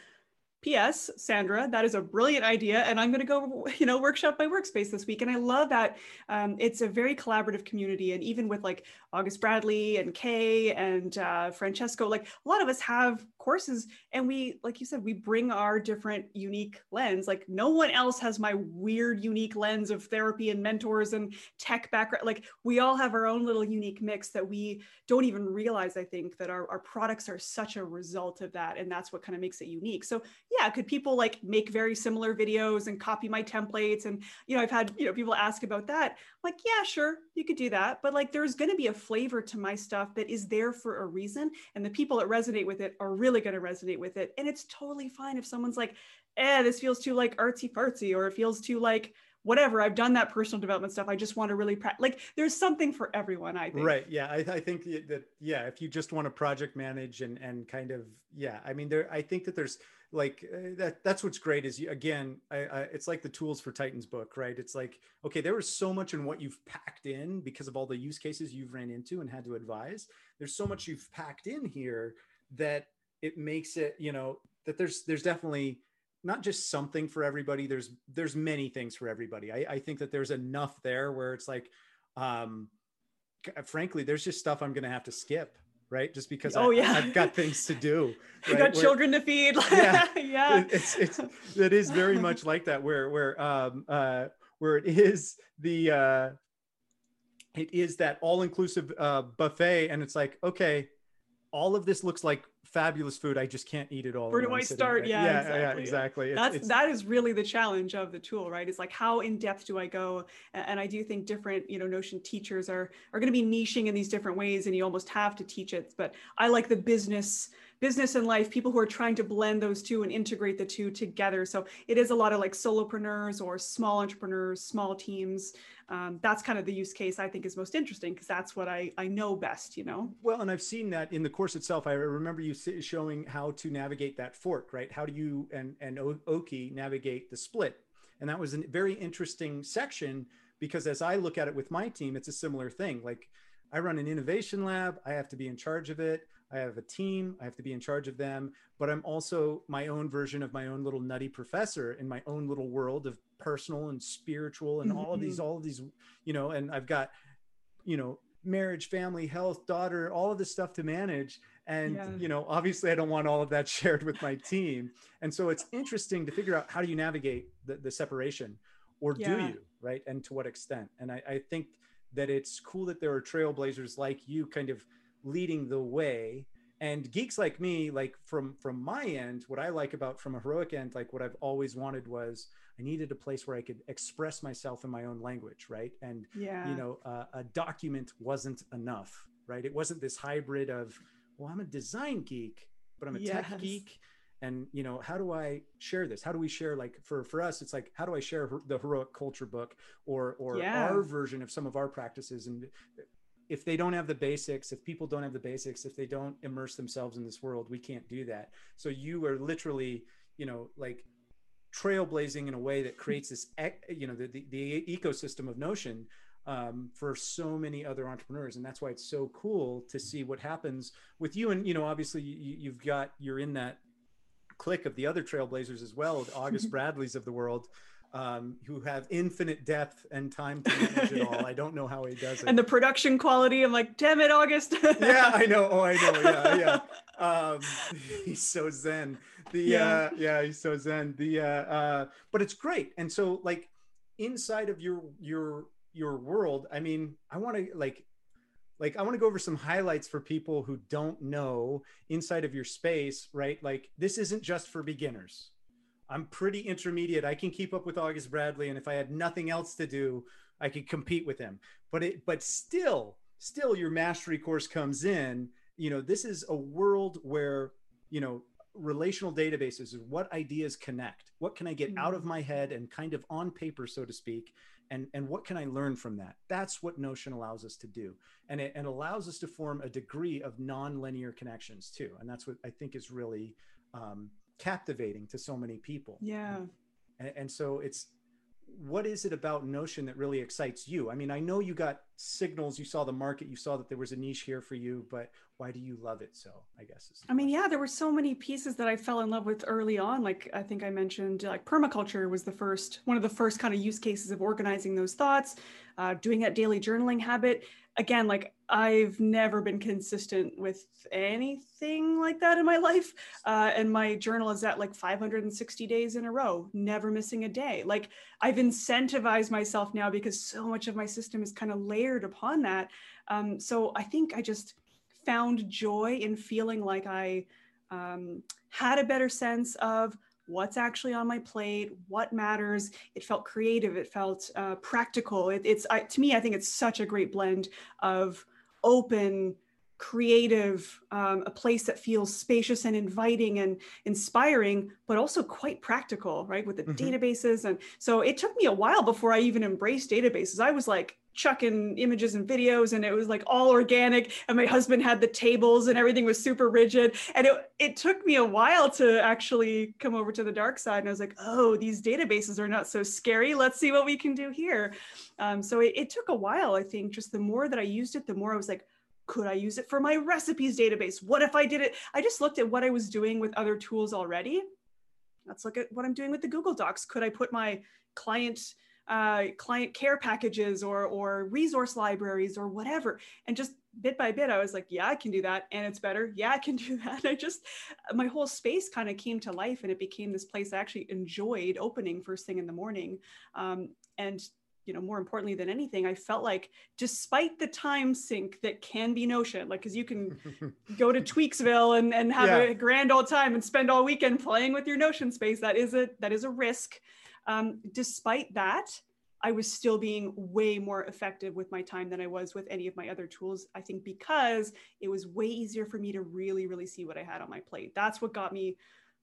P.S. Sandra, that is a brilliant idea, and I'm going to go, you know, workshop my workspace this week. And I love that um, it's a very collaborative community, and even with like August Bradley and Kay and uh, Francesco, like a lot of us have courses, and we, like you said, we bring our different unique lens. Like no one else has my weird, unique lens of therapy and mentors and tech background. Like we all have our own little unique mix that we don't even realize. I think that our our products are such a result of that, and that's what kind of makes it unique. So yeah, could people like make very similar videos and copy my templates? And, you know, I've had, you know, people ask about that. I'm like, yeah, sure, you could do that. But like, there's going to be a flavor to my stuff that is there for a reason. And the people that resonate with it are really going to resonate with it. And it's totally fine if someone's like, eh, this feels too like artsy fartsy, or it feels too like, whatever i've done that personal development stuff i just want to really pra- like there's something for everyone i think right yeah I, I think that yeah if you just want to project manage and and kind of yeah i mean there i think that there's like uh, that that's what's great is you, again I, I, it's like the tools for titans book right? It's like okay there was so much in what you've packed in because of all the use cases you've ran into and had to advise. There's so much you've packed in here that it makes it you know that there's there's definitely not just something for everybody there's there's many things for everybody. I, I think that there's enough there where it's like um frankly there's just stuff i'm gonna have to skip right? Just because oh I, yeah. I've got things to do right? you got where, children to feed. Yeah. Yeah. It's it's it is very much like that where where um uh where it is the uh it is that all-inclusive uh buffet and it's like okay all of this looks like fabulous food. I just can't eat it all. Where do I start? Yeah, yeah, exactly. yeah, exactly. That's it's, that is really the challenge of the tool, right? It's like how in depth do I go? And I do think different, you know, Notion teachers are are going to be niching in these different ways, and you almost have to teach it. But I like the business business and life, people who are trying to blend those two and integrate the two together. So it is a lot of like solopreneurs or small entrepreneurs, small teams. Um, that's kind of the use case I think is most interesting because that's what I, I know best, you know? Well, and I've seen that in the course itself. I remember you showing how to navigate that fork, right? How do you and, and Oki navigate the split? And that was a very interesting section because as I look at it with my team, it's a similar thing. Like I run an innovation lab, I have to be in charge of it. I have a team, I have to be in charge of them, but I'm also my own version of my own little nutty professor in my own little world of personal and spiritual and mm-hmm. all of these, mm-hmm. all of these, you know, and I've got, you know, marriage, family, health, daughter, all of this stuff to manage. And, yeah. you know, obviously I don't want all of that shared with my team. And so it's interesting to figure out how do you navigate the, the separation or yeah. do you, right? And to what extent? And I, I think that it's cool that there are trailblazers like you kind of leading the way. And geeks like me like from from my end what i like about from a Heroik end like what i've always wanted was i needed a place where i could express myself in my own language right? And yeah. you know uh, a document wasn't enough right? It wasn't this hybrid of well i'm a design geek but i'm a yes. tech geek. And you know how do i share this? How do we share like for for us it's like how do i share the Heroik culture book or or yeah. our version of some of our practices? And if they don't have the basics, if people don't have the basics, if they don't immerse themselves in this world, we can't do that. So you are literally, you know, like trailblazing in a way that creates this, you know, the, the, the ecosystem of Notion um, for so many other entrepreneurs. And that's why it's so cool to see what happens with you. And, you know, obviously you, you've got, you're in that clique of the other trailblazers as well, the August Bradleys of the world um, who have infinite depth and time to manage it all. I don't know how he does it. And the production quality, I'm like, damn it, August. yeah, I know. Oh, I know. Yeah, yeah. Um, he's so zen. The yeah. Uh, yeah, he's so zen. The uh, uh, but it's great. And so, like, inside of your your your world, I mean, I want to like like i want to go over some highlights for people who don't know inside of your space right like this isn't just for beginners I'm pretty intermediate. I can keep up with August Bradley, and if I had nothing else to do, I could compete with him. But it, but still, still, your mastery course comes in. You know, this is a world where you know relational databases what ideas connect what can i get out of mm. my head and kind of on paper so to speak and and what can i learn from that that's what notion allows us to do and it, and allows us to form a degree of non-linear connections too and that's what i think is really um, captivating to so many people. Yeah. And, and, so it's what is it about Notion that really excites you? I mean, I know you got signals, you saw the market, you saw that there was a niche here for you, but why do you love it so? I guess. I mean, yeah, there were so many pieces that I fell in love with early on. Like I think I mentioned, like permaculture was the first, one of the first kind of use cases of organizing those thoughts, uh, doing that daily journaling habit. Again, like I've never been consistent with anything like that in my life. Uh, and my journal is at like 560 days in a row, never missing a day. Like I've incentivized myself now because so much of my system is kind of layered upon that. Um, so I think I just found joy in feeling like I um, had a better sense of what's actually on my plate, what matters. It felt creative. It felt uh, practical. It, it's I, to me, I think it's such a great blend of open, creative, um, a place that feels spacious and inviting and inspiring, but also quite practical, right? With the mm-hmm. databases. And so it took me a while before I even embraced databases. I was like, chucking images and videos and it was like all organic and my husband had the tables and everything was super rigid and it, it took me a while to actually come over to the dark side and i was like oh these databases are not so scary let's see what we can do here um, so it, it took a while i think just the more that i used it the more i was like could I use it for my recipes database? What if I did it? I just looked at what I was doing with other tools already. Let's look at what I'm doing with the Google Docs. Could I put my client uh, client care packages or or resource libraries or whatever and just bit by bit i was like yeah i can do that and it's better yeah i can do that i just my whole space kind of came to life and it became this place i actually enjoyed opening first thing in the morning um, and you know more importantly than anything i felt like despite the time sink that can be notion like because you can go to tweaksville and, and have yeah. a grand old time and spend all weekend playing with your notion space that is a that is a risk um, despite that, I was still being way more effective with my time than I was with any of my other tools. I think because it was way easier for me to really, really see what I had on my plate. That's what got me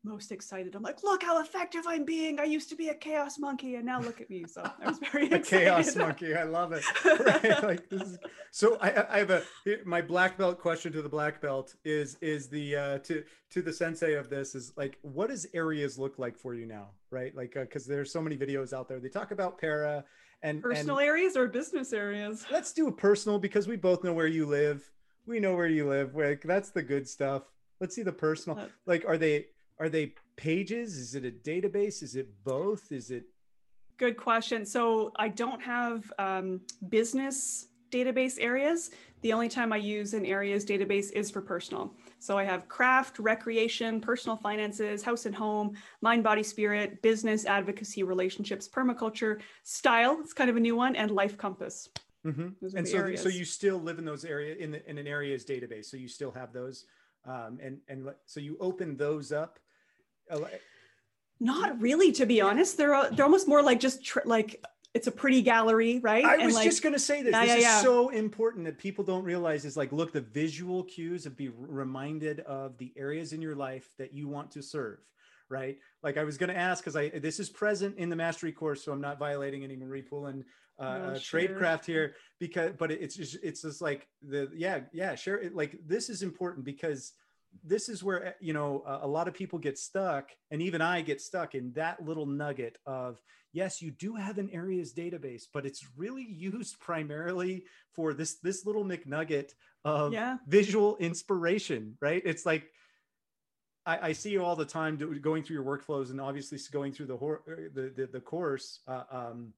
most excited. I'm like, look how effective I'm being. I used to be a chaos monkey, and now look at me. So I was very a chaos monkey. I love it. Right? like this is, so I, I have a my black belt question to the black belt is is the uh, to to the sensei of this is like what does areas look like for you now, right? Like because uh, there's so many videos out there. They talk about PARA and personal and, areas or business areas. Let's do a personal because we both know where you live. We know where you live. Like that's the good stuff. Let's see the personal. Like, are they are they pages? Is it a database? Is it both? Is it? Good question. So I don't have um, business database areas. The only time I use an areas database is for personal. So I have craft, recreation, personal finances, house and home, mind, body, spirit, business, advocacy, relationships, permaculture, style. It's kind of a new one, and life compass. Mm-hmm. And so, areas. so you still live in those areas in, the, in an areas database. So you still have those, um, and and so you open those up not really, to be honest. They're they're almost more like just tr- like it's a pretty gallery, right? I and was like, just going to say this. Yeah, this yeah, is yeah. so important that people don't realize is like, look, the visual cues of be reminded of the areas in your life that you want to serve, right? Like I was going to ask because I this is present in the mastery course, so I'm not violating any Marie Poulin uh, no, uh, sure. tradecraft here because, but it's just it's just like the yeah yeah share it like this is important because this is where you know a, lot of people get stuck and even i get stuck in that little nugget of yes you do have an areas database but it's really used primarily for this this little mcnugget of yeah. visual inspiration right it's like I, I, see you all the time going through your workflows and obviously going through the the the, the course uh, um,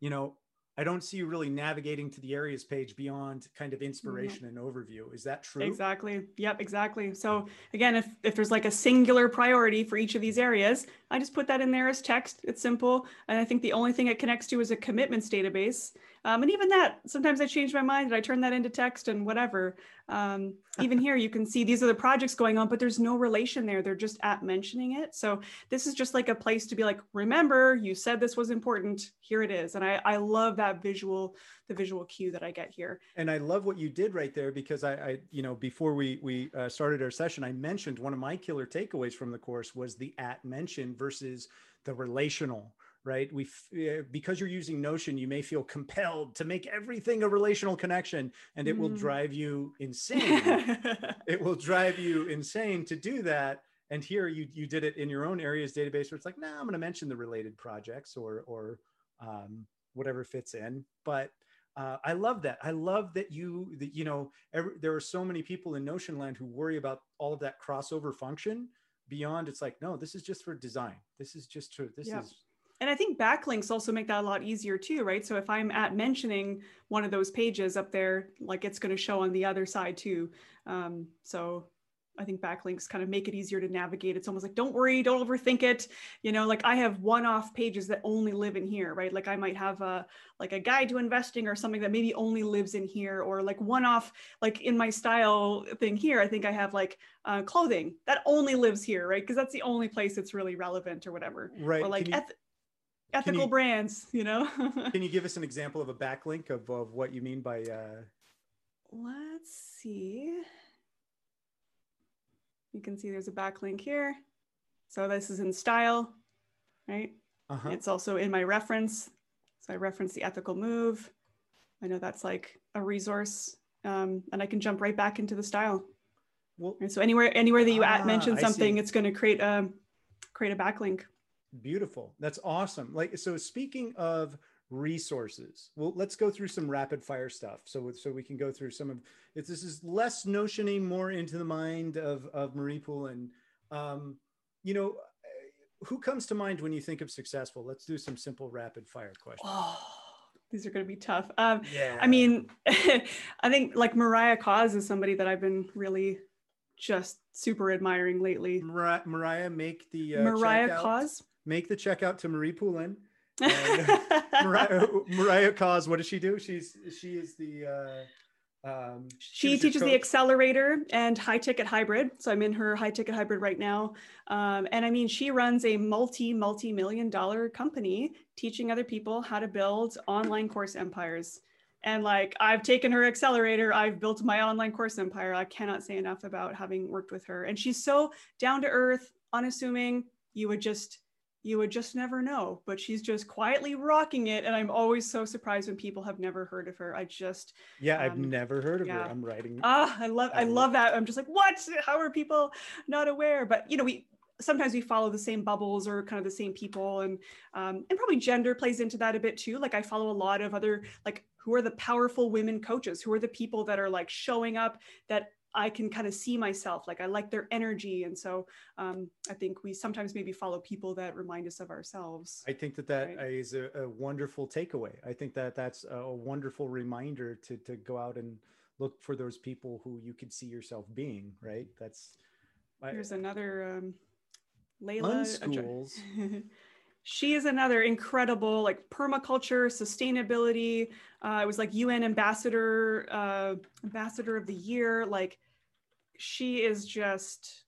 you know I don't see you really navigating to the areas page beyond kind of inspiration mm-hmm. and overview. Is that true? Exactly. Yep, exactly. So again, if, if there's like a singular priority for each of these areas, I just put that in there as text. It's simple. And I think the only thing it connects to is a commitments database. Um, and even that, sometimes I change my mind and I turn that into text and whatever. Um, even here, you can see these are the projects going on, but there's no relation there. They're just at mentioning it. So this is just like a place to be like, remember, you said this was important. Here it is. And I, I love that visual, the visual cue that I get here. And I love what you did right there because I, I you know, before we we uh, started our session, I mentioned one of my killer takeaways from the course was the at mention versus the relational right we uh, because you're using notion you may feel compelled to make everything a relational connection and it mm. will drive you insane it will drive you insane to do that and here you you did it in your own areas database where it's like nah i'm going to mention the related projects or or um, whatever fits in but uh, I love that. I love that you that you know every, there are so many people in Notion land who worry about all of that crossover function beyond. It's like no, this is just for design. This is just to this is and I think backlinks also make that a lot easier too, right? So if I'm at mentioning one of those pages up there, like it's going to show on the other side too. Um, so I think backlinks kind of make it easier to navigate. It's almost like, don't worry, don't overthink it. You know, like I have one-off pages that only live in here, right? Like I might have a like a guide to investing or something that maybe only lives in here, or like one-off, like in my style thing here. I think I have like uh, clothing that only lives here, right? Because that's the only place it's really relevant or whatever. Right. Or like eth- ethical you, brands you know? Can you give us an example of a backlink of, of what you mean by uh let's see. You can see there's a backlink here. So this is in style right? Uh-huh. it's also in my reference. So i reference the ethical move. I know that's like a resource um, and i can jump right back into the style. Well, right? so anywhere anywhere that you ah, mention something it's going to create a create a backlink Beautiful. That's awesome. Like so speaking of resources. Well, let's go through some rapid fire stuff. So, so we can go through some of if this is less notioning, more into the mind of, of Marie Poulin. Um, you know, who comes to mind when you think of successful? Let's do some simple rapid fire questions. Oh, these are going to be tough. Um, yeah. I mean, I think like Mariah Coz is somebody that I've been really just super admiring lately. Mariah, Mariah make the uh, Mariah Coz. Make the checkout to Marie Poulin. Mariah, Mariah Coz, what does she do? She's she is the uh, um, she teaches the accelerator and high ticket hybrid. So I'm in her high ticket hybrid right now. Um, and I mean, she runs a multi, multi million dollar company teaching other people how to build online course empires. And like, I've taken her accelerator, I've built my online course empire. I cannot say enough about having worked with her. And she's so down to earth, unassuming. You would just you would just never know. But she's just quietly rocking it. And I'm always so surprised when people have never heard of her. I just Yeah, I've um, never heard of yeah. her. I'm writing. Ah, I love I love that. I'm just like, what? How are people not aware? But you know, we sometimes we follow the same bubbles or kind of the same people and um, and probably gender plays into that a bit too like i follow a lot of other like who are the powerful women coaches who are the people that are like showing up that I can kind of see myself. Like I like their energy, and so um, I think we sometimes maybe follow people that remind us of ourselves. I think that that right? is a, a, wonderful takeaway. I think that that's a wonderful reminder to to go out and look for those people who you could see yourself being. Right. That's. Here's I, another um, Layla. Unschools. she is another incredible like permaculture sustainability uh, it was like un ambassador uh, ambassador of the year like she is just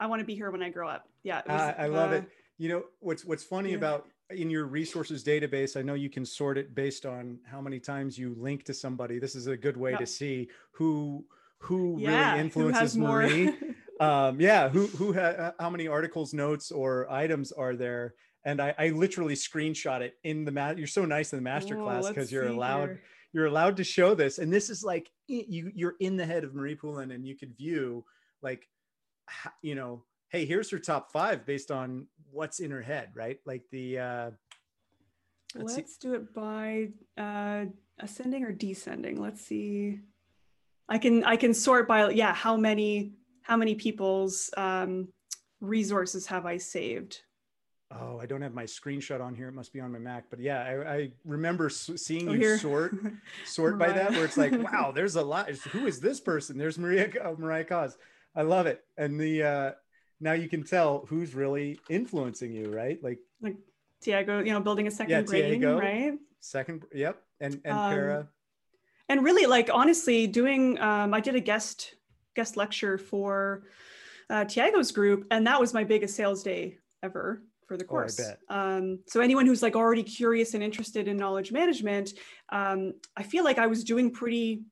i want to be here when i grow up yeah was, uh, i love it you know what's what's funny yeah. about in your resources database i know you can sort it based on how many times you link to somebody this is a good way to see who who yeah, really influences who marie um yeah who who ha- how many articles notes or items are there and I, I literally screenshot it in the mat. You're so nice in the master class because you're allowed here. You're allowed to show this. And this is like you you're in the head of Marie Poulin, and you could view like you know, hey, here's her top five based on what's in her head, right? Like the uh let's, let's do it by uh ascending or descending. Let's see. I can I can sort by yeah, how many how many people's um resources have I saved? Oh, I don't have my screenshot on here. It must be on my Mac. But yeah, I, I remember seeing oh, you here. sort sort by that, where it's like, wow, there's a lot. Who is this person? There's Maria oh, Mariah Coz. I love it. And the uh, now you can tell who's really influencing you, right? Like like Tiago, you know, building a second yeah, brain, Tiago, right? Second, yep, and and um, PARA. And really, like honestly, doing um, I did a guest guest lecture for uh, Tiago's group, and that was my biggest sales day ever for the course. Oh, um, so anyone who's like already curious and interested in knowledge management, um, I feel like I was doing pretty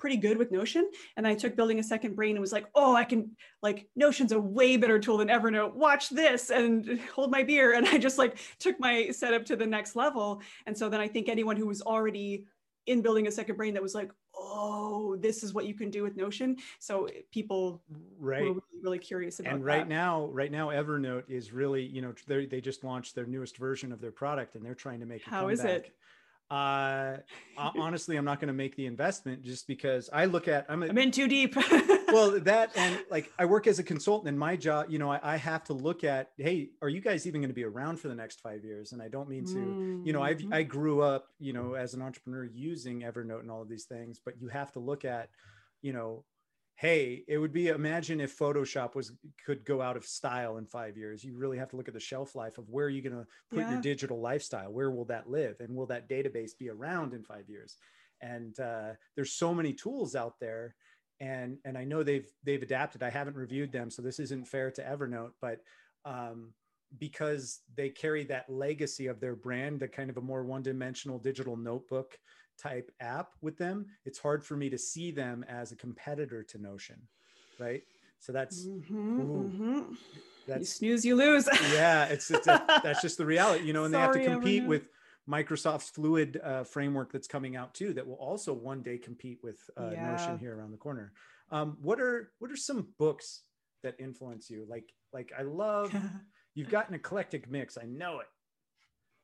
pretty good with Notion. And I took building a second brain and was like, oh, I can like Notion's a way better tool than Evernote. Watch this and hold my beer. And I just like took my setup to the next level. And so then I think anyone who was already in building a second brain that was like, oh, this is what you can do with Notion. So eh, people right. were really, really curious about it. And right that. now, right now, Evernote is really, you know, they just launched their newest version of their product and they're trying to make How is it? Uh, honestly, I'm not going to make the investment just because I look at I'm, a, I'm in too deep. well, that and like I work as a consultant, and my job, you know, I, I have to look at, hey, are you guys even going to be around for the next five years? And I don't mean to, mm-hmm. you know, I've I grew up, you know, as an entrepreneur using Evernote and all of these things, but you have to look at, you know, hey it would be imagine if photoshop was could go out of style in five years. You really have to look at the shelf life of where are you going to put yeah. your digital lifestyle. Where will that live? And will that database be around in five years? And uh, there's so many tools out there and and i know they've they've adapted. I haven't reviewed them so this isn't fair to evernote but um, because they carry that legacy of their brand the kind of a more one-dimensional digital notebook type app with them, it's hard for me to see them as a competitor to Notion, right? So that's mm-hmm, mm-hmm. that's you snooze, you lose. yeah, it's, it's a, that's just the reality, you know. And Sorry, they have to compete with Microsoft's Fluid uh, framework that's coming out too, that will also one day compete with uh, yeah. Notion here around the corner. Um, what are what are some books that influence you? Like like I love you've got an eclectic mix. I know it.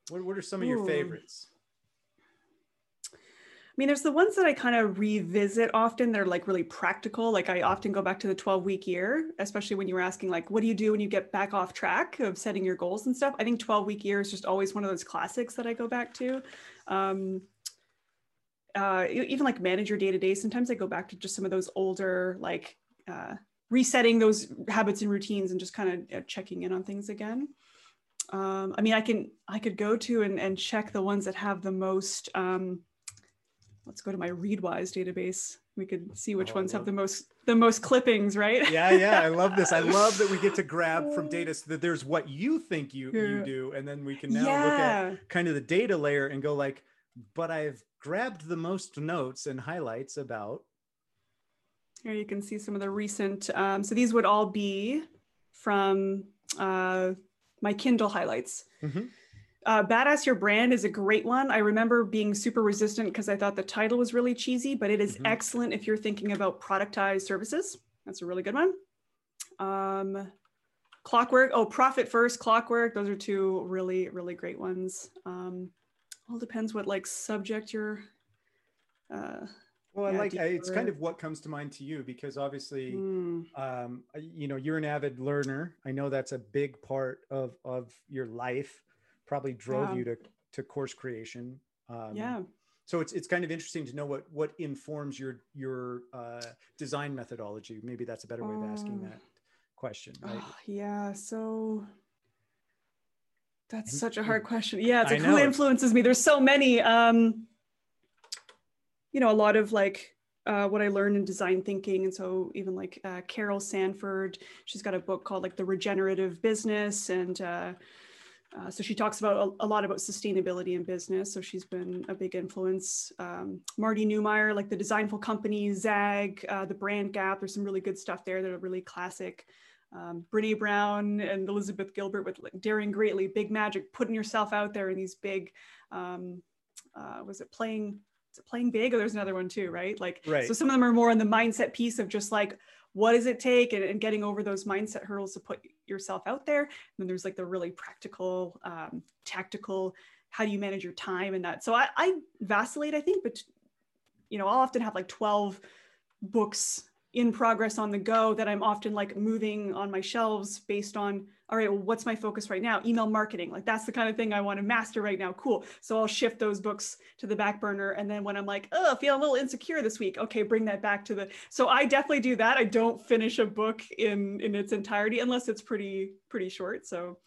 What what are some of Ooh. your favorites? Mean, there's the ones that I kind of revisit often. They're like really practical. Like I often go back to the 12 week year, especially when you were asking, like, what do you do when you get back off track of setting your goals and stuff? I think 12 week year is just always one of those classics that I go back to. Um, uh, even like manage your day to day. Sometimes I go back to just some of those older, like uh, resetting those habits and routines and just kind of uh, checking in on things again. Um, I mean, I can I could go to and, and check the ones that have the most. Um, let's go to my Readwise database. We could see which oh, ones have the most the most clippings, right? yeah, yeah. I love this. I love that we get to grab from data so that there's what you think you you do, and then we can now yeah. look at kind of the data layer and go like, but I've grabbed the most notes and highlights about. Here you can see some of the recent. Um, so these would all be from uh, my Kindle highlights. Mm-hmm. Uh, Badass Your Brand is a great one. I remember being super resistant because I thought the title was really cheesy, but it is mm-hmm. excellent if you're thinking about productized services. That's a really good one. Um, Clockwork, oh, Profit First, Clockwork. Those are two really, really great ones. Um, all depends what like subject you're. Uh, well, yeah, I like it's kind of what comes to mind to you because obviously, mm. um, you know, you're an avid learner. I know that's a big part of of your life. Probably drove yeah. you to to course creation. Um, yeah. So it's it's kind of interesting to know what what informs your your uh, design methodology. Maybe that's a better way of asking that question. Right? Oh, yeah. So that's such a hard question. Yeah, it's like who influences me. There's so many. Um, you know, a lot of like uh, what I learned in design thinking. And so even like uh, Carol Sanford, she's got a book called like The Regenerative Business. And uh, uh so she talks about a, a, lot about sustainability in business. So she's been a big influence. Um, Marty Neumeier, like the Designful Company, Zag, uh, the Brand Gap. There's some really good stuff there that are really classic. Um, Brene Brown and Elizabeth Gilbert with like Daring Greatly, Big Magic, putting yourself out there in these big, um, uh, was it playing playing big or there's another one too right like right. so some of them are more on the mindset piece of just like what does it take? And, and getting over those mindset hurdles to put yourself out there. And then there's like the really practical um, tactical how do you manage your time and that. So I, I vacillate i think but you know i'll often have like 12 books in progress on the go that i'm often like moving on my shelves based on all right, well, what's my focus right now? Email marketing. Like that's the kind of thing I want to master right now. Cool. So I'll shift those books to the back burner. And then when I'm like, oh, feeling a little insecure this week, okay, bring that back to the. So I definitely do that. I don't finish a book in in its entirety unless it's pretty pretty short. So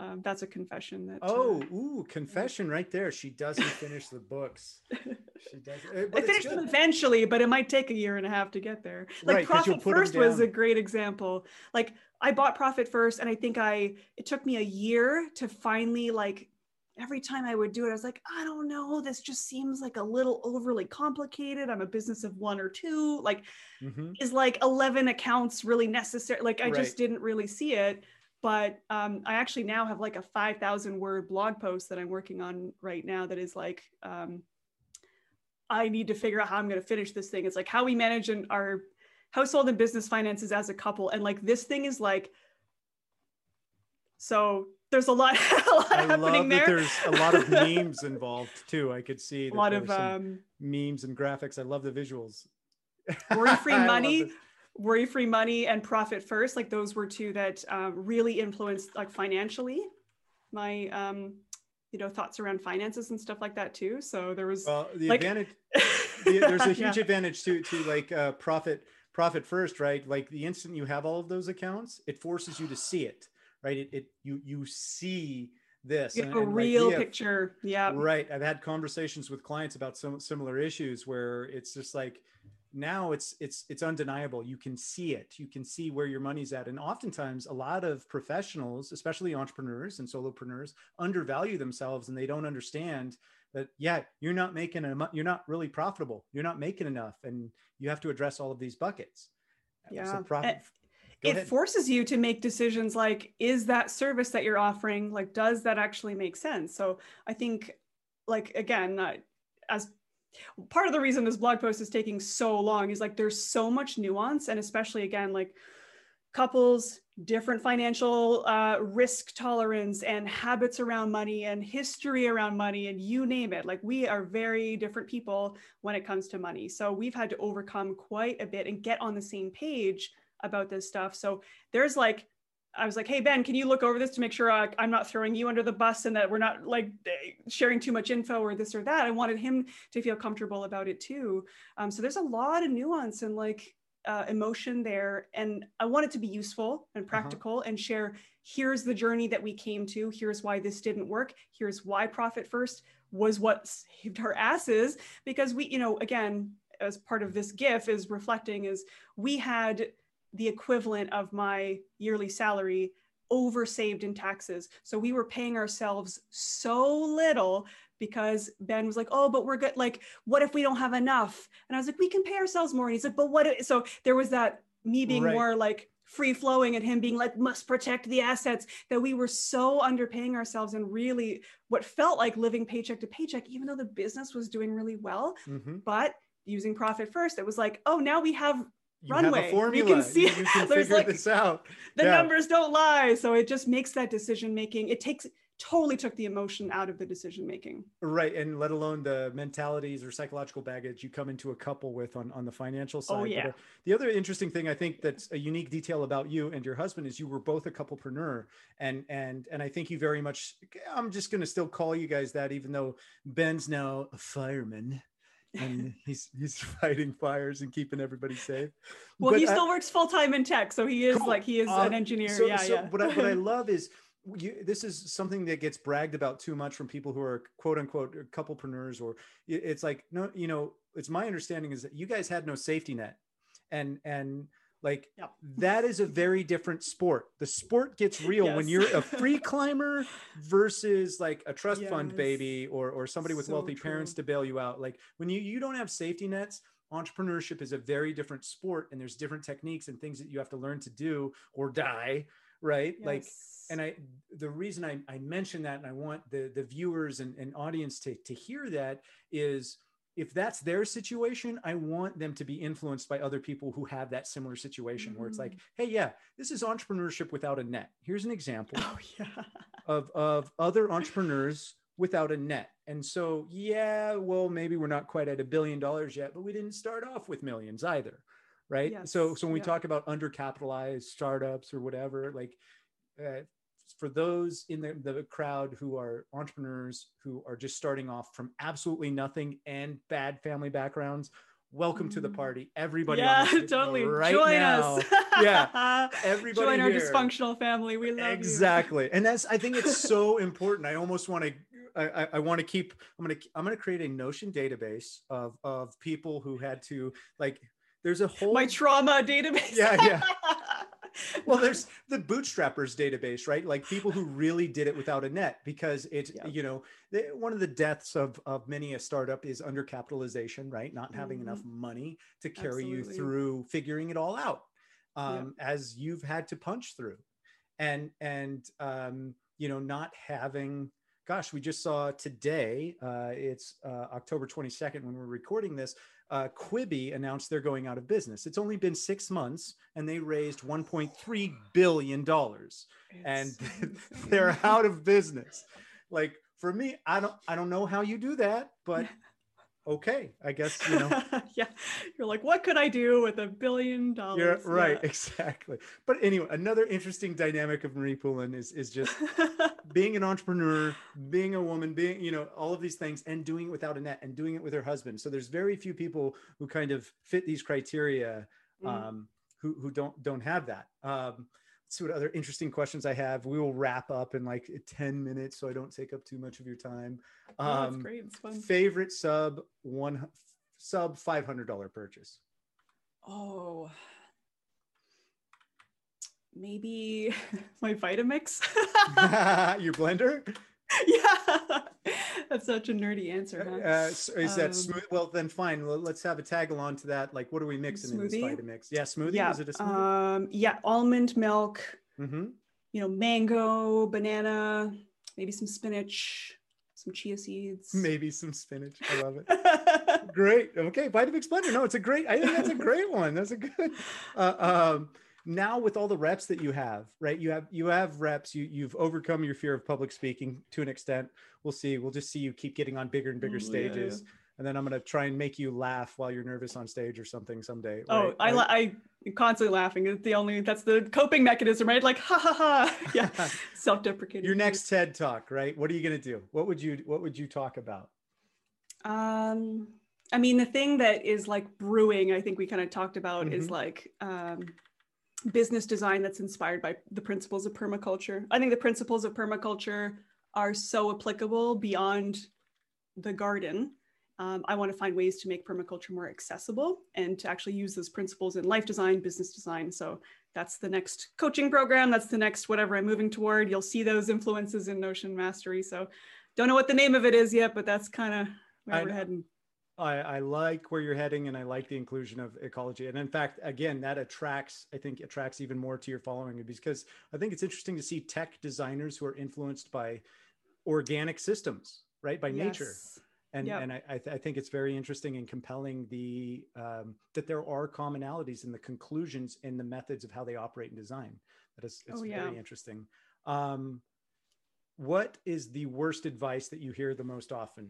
um, that's a confession that. Oh, uh, ooh, confession right there. She doesn't finish the books. She doesn't. Eh, I finished them eventually, but it might take a year and a half to get there. Like right, Profit First was a great example. Like I bought Profit First, and I think I it took me a year to finally like. Every time I would do it, I was like, I don't know, this just seems like a little overly complicated. I'm a business of one or two. Like, mm-hmm. is like 11 accounts really necessary? Like, I right. just didn't really see it but um, I actually now have like a 5,000 word blog post that I'm working on right now that is like, um, I need to figure out how I'm going to finish this thing. It's like how we manage in our household and business finances as a couple. And like this thing is like, so there's a lot, a lot I happening there. there's a lot of memes involved too. I could see a lot of um, memes and graphics. I love the visuals. Worry free money worry free money and profit first like those were two that um, really influenced like financially my um, you know thoughts around finances and stuff like that too. So there was well the like... advantage the, there's a huge yeah. advantage to to like uh, profit profit first right? Like the instant you have all of those accounts it forces you to see it right? It, it you you see this and, a and real like, picture. Yeah. Right. I've had conversations with clients about some similar issues where it's just like now it's it's it's undeniable. You can see it. You can see where your money's at. And oftentimes a lot of professionals especially entrepreneurs and solopreneurs undervalue themselves and they don't understand that yeah you're not making a you're not really profitable. You're not making enough. And you have to address all of these buckets. Yeah. so profit, it ahead. forces you to make decisions like is that service that you're offering like does that actually make sense? So i think like again uh, as part of the reason this blog post is taking so long is like there's so much nuance and especially again like couples different financial uh, risk tolerance and habits around money and history around money and you name it. Like we are very different people when it comes to money. So we've had to overcome quite a bit and get on the same page about this stuff. So there's like I was like, hey, Ben, can you look over this to make sure I, am not throwing you under the bus and that we're not like sharing too much info or this or that. I wanted him to feel comfortable about it too. Um, so there's a lot of nuance and like uh, emotion there. And I want it to be useful and uh-huh. practical uh-huh. and share here's the journey that we came to. Here's why this didn't work. Here's why Profit First was what saved our asses. Because we, you know, again, as part of this GIF is reflecting is we had the equivalent of my yearly salary over saved in taxes. So we were paying ourselves so little because Ben was like, "Oh, but we're good. Like, what if we don't have enough?" And I was like, "We can pay ourselves more." And he's like, "But what?" If? So there was that me being right. more like free flowing and him being like, "Must protect the assets." That we were so underpaying ourselves and really what felt like living paycheck to paycheck, even though the business was doing really well. Mm-hmm. But using profit first, it was like, "Oh, now we have you runway. Have a formula. You can see you, can there's like this out. The yeah. numbers don't lie. So it just makes that decision making. It takes totally took the emotion out of the decision making. Right. And let alone the mentalities or psychological baggage you come into a couple with on, on the financial oh, side. Oh, yeah. But, uh, the other interesting thing I think that's a unique detail about you and your husband is you were both a couplepreneur. And and and I think you very much I'm just gonna still call you guys that, even though Ben's now a fireman and he's he's fighting fires and keeping everybody safe. Well, but he still I, works full time in tech, so he is cool. like he is um, an engineer. So, yeah, so yeah. What I, what I love is you, this is something that gets bragged about too much from people who are quote unquote couplepreneurs, or it's like no, you know, it's my understanding is that you guys had no safety net, and and like that is a very different sport. The sport gets real yes. when you're a free climber versus like a trust yes. fund baby or or somebody with so wealthy true. parents to bail you out. Like when you you don't have safety nets, entrepreneurship is a very different sport and there's different techniques and things that you have to learn to do or die, right? Yes. Like and I the reason I, I mention that and I want the the viewers and, and audience to to hear that is if that's their situation, I want them to be influenced by other people who have that similar situation mm-hmm. where it's like, mm. hey, yeah, this is entrepreneurship without a net. Here's an example oh, yeah. of, of other entrepreneurs without a net. And so, yeah, well, maybe we're not quite at a billion dollars yet, but we didn't start off with millions either. Right. Yes. So, so when we yeah. talk about undercapitalized startups or whatever, like uh, for those in the, the crowd who are entrepreneurs who are just starting off from absolutely nothing and bad family backgrounds welcome to the mm. party. Everybody yeah totally. right join now. us. Yeah. Everybody join our dysfunctional family. We love exactly. You. and that's i think it's so important. I almost want to I, I want to keep i'm going to i'm going to create a notion database of of people who had to like there's a whole my trauma database. Yeah yeah well, there's the bootstrappers database, right? Like people who really did it without a net because it's, yeah. you know, the, one of the deaths of, of many a startup is undercapitalization, right? Not having mm-hmm. enough money to carry Absolutely. you through figuring it all out um, yeah. as you've had to punch through. And, and, um, you know, not having, gosh, we just saw today, uh, it's uh, October 22nd when we're recording this, uh, Quibi announced they're going out of business. It's only been six months, and they raised 1.3 billion dollars, and they're out of business. Like for me, I don't, I don't know how you do that, but okay, I guess you know. yeah, you're like, what could I do with a billion dollars? Yeah, right, yeah. exactly. But anyway, another interesting dynamic of Marie Poulin is is just being an entrepreneur, being a woman, being you know all of these things, and doing it without a net, and doing it with her husband. So there's very few people who kind of fit these criteria, mm. um, who who don't don't have that. Um, see what other interesting questions I have. We will wrap up in like 10 minutes so I don't take up too much of your time. Um, oh, that's great. It's fun. Favorite sub one sub $500 purchase. Oh, maybe my Vitamix. your blender? yeah. That's such a nerdy answer. Huh? Uh, so is that um, smooth? Well, then fine. Let's have a tag along to that. Like, what are we mixing smoothie? in this Vitamix? Yeah, smoothie. Yeah. Is it a smoothie? Um, yeah, almond milk. Mm-hmm. You know, mango, banana, maybe some spinach, some chia seeds. Maybe some spinach. I love it. great. Okay, Vitamix blender. No, it's a great. I think that's a great one. That's a good. Uh, um, now with all the reps that you have, right? You have you have reps. You you've overcome your fear of public speaking to an extent. We'll see. We'll just see you keep getting on bigger and bigger stages. Yeah, and then I'm gonna try and make you laugh while you're nervous on stage or something someday. Oh, right? I, right? I I'm constantly laughing. It's the only that's the coping mechanism, right? Like ha ha ha. Yeah, self-deprecating. Your next TED talk, right? What are you gonna do? What would you What would you talk about? Um, I mean, the thing that is like brewing, I think we kind of talked about, mm-hmm. is like um, business design that's inspired by the principles of permaculture. I think the principles of permaculture are so applicable beyond the garden um, I want to find ways to make permaculture more accessible and to actually use those principles in life design, business design. So that's the next coaching program. That's the next whatever I'm moving toward. You'll see those influences in Notion Mastery. So don't know what the name of it is yet, but that's kind of where I, we're heading. I, I like where you're heading and I like the inclusion of ecology. And in fact, again, that attracts, I think attracts even more to your following because I think it's interesting to see tech designers who are influenced by organic systems, right? By yes. nature and yep. and I, I, th- I, think it's very interesting and compelling the um, that there are commonalities in the conclusions in the methods of how they operate and design. That is it's oh, yeah. very interesting. Um, what is the worst advice that you hear the most often?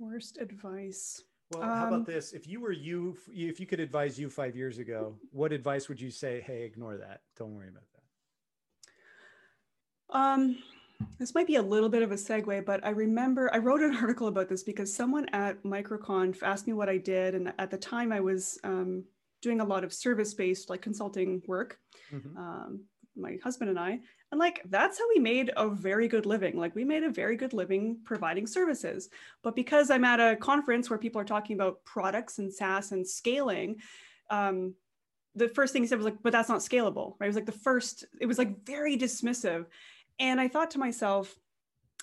Worst advice. Well, how about um, this? If you were you, if you could advise you five years ago, what advice would you say? Hey, ignore that. Don't worry about that. Um, this might be a little bit of a segue, but I remember I wrote an article about this because someone at MicroConf asked me what I did. And at the time, I was um, doing a lot of service based, like consulting work, mm-hmm. um, my husband and I. And like, that's how we made a very good living. Like, we made a very good living providing services. But because I'm at a conference where people are talking about products and SaaS and scaling, um, the first thing he said was like, but that's not scalable, right? It was like the first, it was like very dismissive. And I thought to myself,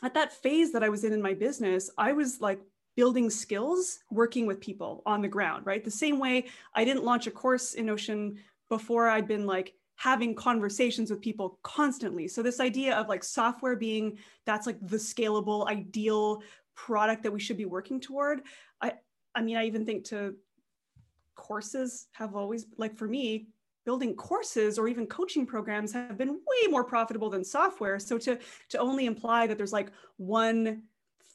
at that phase that I was in in my business, I was like building skills working with people on the ground, right? The same way I didn't launch a course in Notion before I'd been like having conversations with people constantly. So this idea of like software being that's like the scalable ideal product that we should be working toward. I I mean I even think to courses have always like for me building courses or even coaching programs have been way more profitable than software. So to, to only imply that there's like one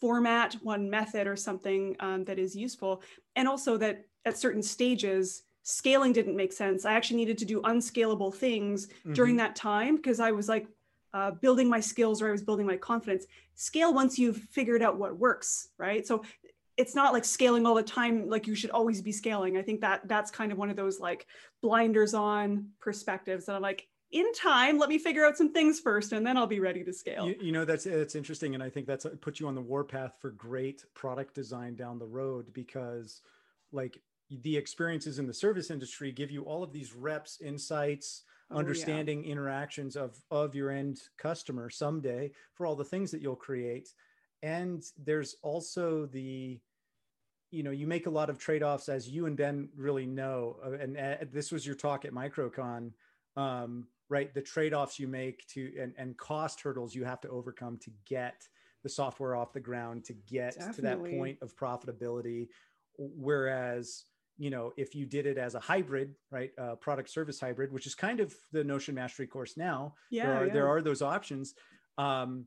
format, one method or something um, that is useful, and also that at certain stages, scaling didn't make sense. I actually needed to do unscalable things mm-hmm. during that time because I was like uh, building my skills or I was building my confidence. Scale once you've figured out what works, right? So it's not like scaling all the time like you should always be scaling i think that that's kind of one of those like blinders on perspectives and i'm like in time let me figure out some things first and then i'll be ready to scale you, you know that's that's interesting and i think that's put you on the warpath for great product design down the road because like the experiences in the service industry give you all of these reps insights oh, understanding yeah. interactions of of your end customer someday for all the things that you'll create and there's also the you know you make a lot of trade-offs as you and ben really know uh, and uh, this was your talk at MicroConf um, right the trade-offs you make to and, and cost hurdles you have to overcome to get the software off the ground to get Definitely. to that point of profitability whereas you know if you did it as a hybrid right uh, product service hybrid which is kind of the notion mastery course now. Yeah there are, yeah. there are those options. Um,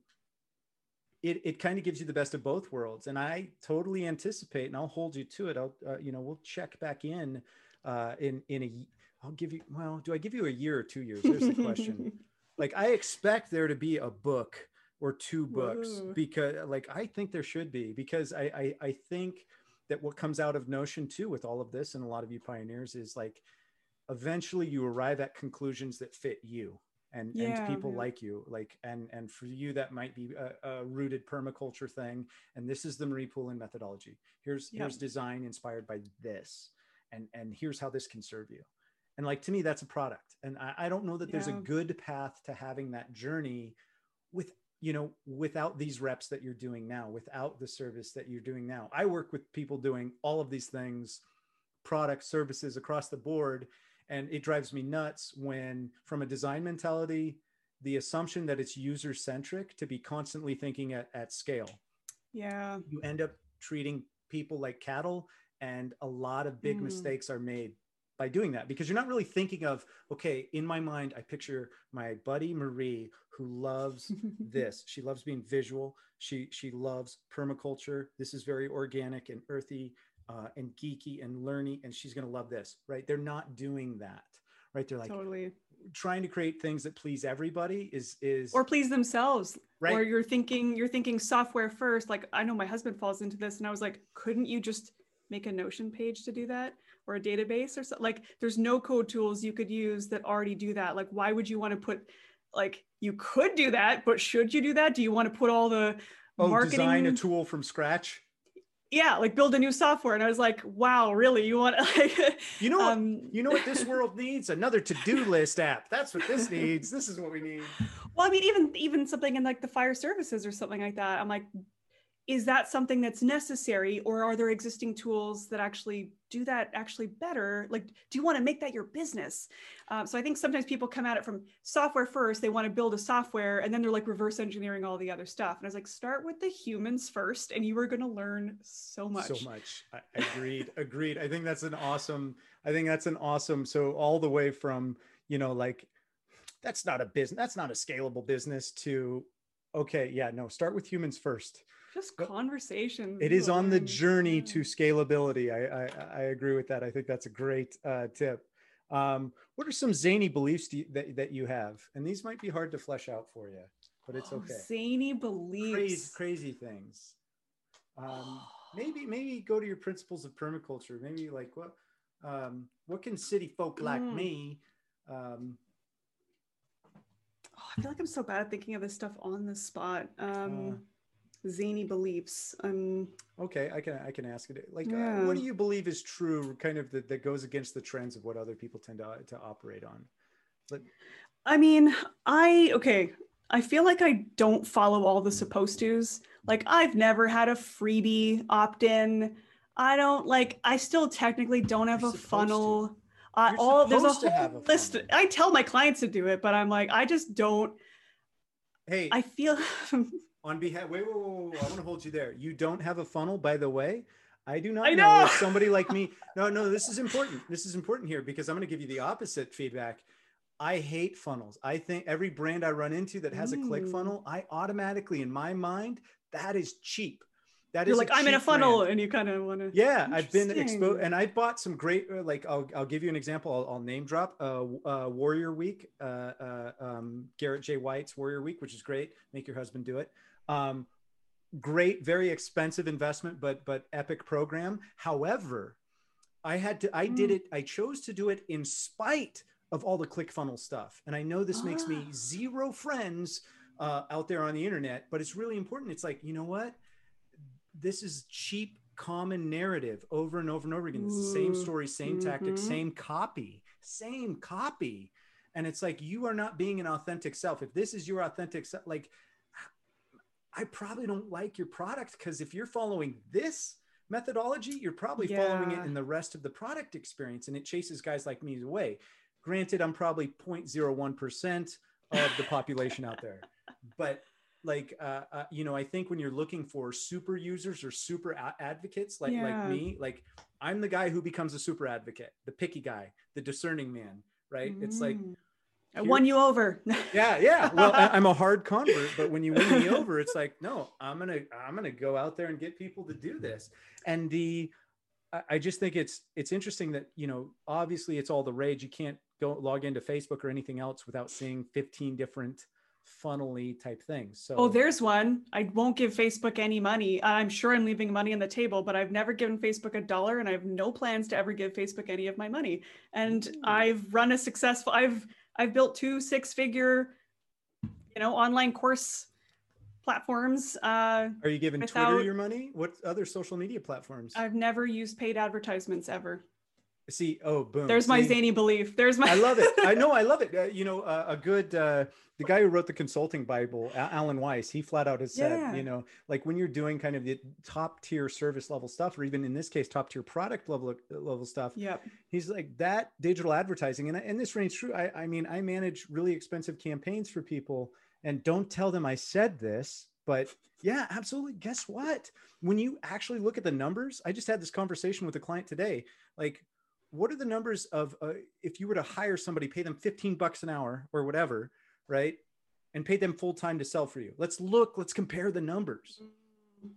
it, it kind of gives you the best of both worlds and i totally anticipate and i'll hold you to it. I'll uh, you know we'll check back in uh, in in a i'll give you well do i give you a year or two years? There's the question. Like i expect there to be a book or two books Whoa. because like i think there should be because I, I i think that what comes out of notion too with all of this and a lot of you pioneers is like eventually you arrive at conclusions that fit you and, yeah, and people yeah. like you like and and for you that might be a, a, rooted permaculture thing. And this is the marie poulin methodology. Here's yeah. here's design inspired by this. And and here's how this can serve you. And like to me that's a product. And i, I don't know that there's a good path to having that journey with you know without these reps that you're doing now without the service that you're doing now i work with people doing all of these things products services across the board and it drives me nuts when, from a design mentality, the assumption that it's user centric to be constantly thinking at, at scale. Yeah. You end up treating people like cattle, and a lot of big mm. mistakes are made by doing that because you're not really thinking of okay in my mind i picture my buddy marie who loves this. She loves being visual. She she loves permaculture. This is very organic and earthy uh, and geeky and learny and she's going to love this right? They're not doing that right? They're like totally. trying to create things that please everybody is is or please themselves. Right. or you're thinking you're thinking software first. Like i know my husband falls into this and i was like couldn't you just make a notion page to do that or a database or something like there's no code tools you could use that already do that. Like why would you want to put like you could do that but should you do that? Do you want to put all the oh marketing design a tool from scratch? Yeah like build a new software. And i was like wow really? You want like you know what, um, you know what this world needs? Another to-do list app. That's what this needs. This is what we need. Well i mean even even something in like the fire services or something like that. I'm like is that something that's necessary or are there existing tools that actually do that actually better? Like do you want to make that your business? Uh, so i think sometimes people come at it from software first they want to build a software and then they're like reverse engineering all the other stuff. And i was like start with the humans first and you are going to learn so much. So much. I, agreed agreed. I think that's an awesome i think that's an awesome so all the way from you know like that's not a business that's not a scalable business to okay yeah no start with humans first just conversations it is on the journey to scalability. I, I i agree with that. I think that's a great uh, tip. Um, what are some zany beliefs do you, that, that you have? And these might be hard to flesh out for you but it's Oh, okay. zany beliefs. crazy crazy things. Um, maybe maybe go to your principles of permaculture. Maybe like what um, what can city folk like Mm. me um, Oh, I feel like I'm so bad at thinking of this stuff on the spot. Um, zany beliefs. Um, okay i can i can ask it like uh, what do you believe is true kind of that, that goes against the trends of what other people tend to, to operate on But, I mean, I okay. I feel like I don't follow all the supposed tos. Like I've never had a freebie opt-in. I don't like. I still technically don't have a supposed to. funnel. Uh, You're all there's a supposed to have whole a list. funnel. I tell my clients to do it, but I'm like, I just don't. hey I feel. on behalf wait, wait, wait, wait, i want to hold you there you don't have a funnel by the way i do not I know, know. if somebody like me no no this is important this is important here because i'm going to give you the opposite feedback i hate funnels i think every brand i run into that has a click funnel i automatically in my mind that is cheap that You're is like, I'm in a funnel, brand. and you kind of want to. Yeah, I've been exposed, and I bought some great. uh, Like, I'll I'll give you an example. I'll, I'll name drop. Uh, uh, Warrior Week, uh, uh, um, Garrett J. White's Warrior Week, which is great. Make your husband do it. Um, great, very expensive investment, but but epic program. However, I had to. I did Mm. it. I chose to do it in spite of all the ClickFunnels stuff, and I know this makes me Ah. zero friends uh, out there on the internet, but it's really important. It's like you know what this is cheap common narrative over and over and over again it's the same story same tactics mhm. same copy same copy and it's like you are not being an authentic self if this is your authentic self like i probably don't like your product because if you're following this methodology you're probably following it in the rest of the product experience and it chases guys like me away. Granted i'm probably 0.01% of the population out there but like uh, uh, you know i think when you're looking for super users or super a- advocates like like me like i'm the guy who becomes a super advocate the picky guy the discerning man right? It's like Mm. I here- won you over. yeah yeah well I, i'm a hard convert but when you win me over it's like no i'm gonna i'm gonna go out there and get people to do this and the I- i just think it's it's interesting that you know obviously it's all the rage you can't go log into facebook or anything else without seeing 15 different funnely type things so Oh, there's one. I won't give Facebook any money. I'm sure I'm leaving money on the table, but I've never given Facebook a dollar and I have no plans to ever give Facebook any of my money. And Ooh. I've run a successful I've I've built two six-figure you know, online course platforms. Uh Are you giving Twitter your money? What other social media platforms? I've never used paid advertisements ever. See, oh, boom. There's my zany belief. There's my I love it. I know. I love it. Uh, you know, uh, a good uh, the guy who wrote the consulting Bible, Alan Weiss. He flat out has said, Yeah. you know, like when you're doing kind of the top tier service level stuff, or even in this case, top tier product level level stuff. Yep. He's like that digital advertising, and and this rings true. I, I mean, I manage really expensive campaigns for people, and don't tell them I said this, but yeah, absolutely. Guess what? When you actually look at the numbers, I just had this conversation with a client today. Like what are the numbers of uh, if you were to hire somebody, pay them 15 bucks an hour or whatever, right? And pay them full time to sell for you. Let's look, let's compare the numbers.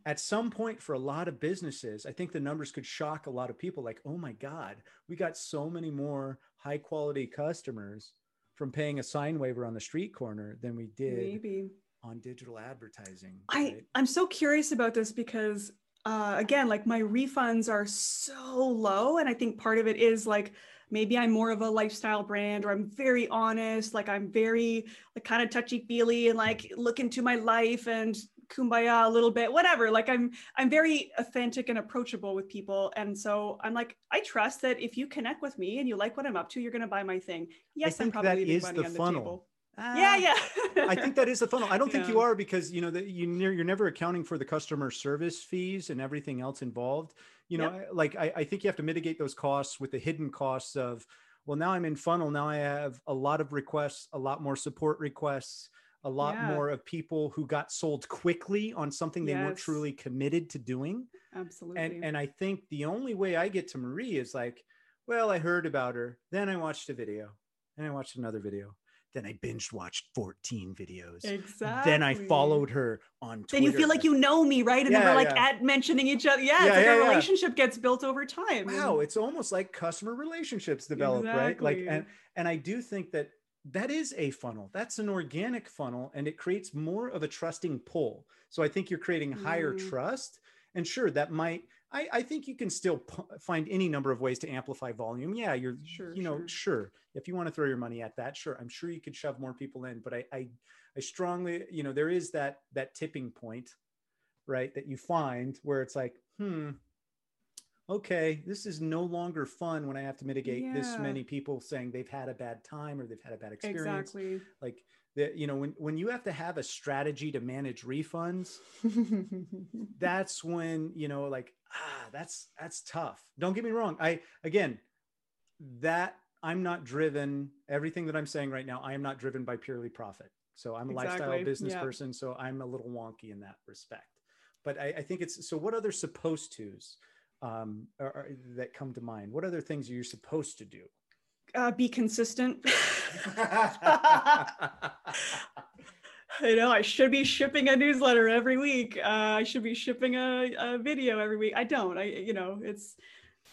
At some point, for a lot of businesses, I think the numbers could shock a lot of people like, oh my God, we got so many more high quality customers from paying a sign waiver on the street corner than we did Maybe. on digital advertising. I, right? I'm so curious about this because uh, again, like my refunds are so low. And I think part of it is like maybe I'm more of a lifestyle brand or I'm very honest, like I'm very like kind of touchy feely and like look into my life and kumbaya a little bit whatever like i'm i'm very authentic and approachable with people and so i'm like i trust that if you connect with me and you like what i'm up to you're going to buy my thing yes i'm probably that is money the on funnel. the table Ah, yeah yeah I think that is the funnel. I don't think you are because you know that you you're never accounting for the customer service fees and everything else involved. You know, I- like I, I think you have to mitigate those costs with the hidden costs of well, now I'm in funnel. Now I have a lot of requests, a lot more support requests, a lot Yeah. more of people who got sold quickly on something they weren't truly committed to doing. absolutely And and I think the only way I get to Marie is like, well, I heard about her, then I watched a video, and I watched another video, then I binge watched 14 videos. exactly Then I followed her on Twitter. then you feel like you know me, right? And then we're like yeah. at mentioning each other. Yeah, Yeah, it's like yeah, a yeah. relationship gets built over time. Wow, it's almost like customer relationships develop, right? Like and and I do think that that is a funnel. That's an organic funnel and it creates more of a trusting pull. So I think you're creating higher Mm. trust. And sure, that might I, I think you can still pu- find any number of ways to amplify volume. Yeah, you're Sure, you know, sure. sure. If you want to throw your money at that, sure. I'm sure you could shove more people in, but I I, I strongly, you know, there is that that tipping point, right? That you find where it's like, hmm, okay, this is no longer fun when I have to mitigate this many people saying they've had a bad time or they've had a bad experience. exactly. Like that, you know, when when you have to have a strategy to manage refunds, that's when you know, like ah, that's that's tough. Don't get me wrong. I again, that I'm not driven. Everything that I'm saying right now, I am not driven by purely profit. So I'm a lifestyle business Yeah. person. So I'm a little wonky in that respect. But I, I think it's so. What other supposed tos um, are, are, that come to mind? What other things are you supposed to do? uh, be consistent. I know I should be shipping a newsletter every week. Uh, I should be shipping a, a video every week. I don't. I, you know, it's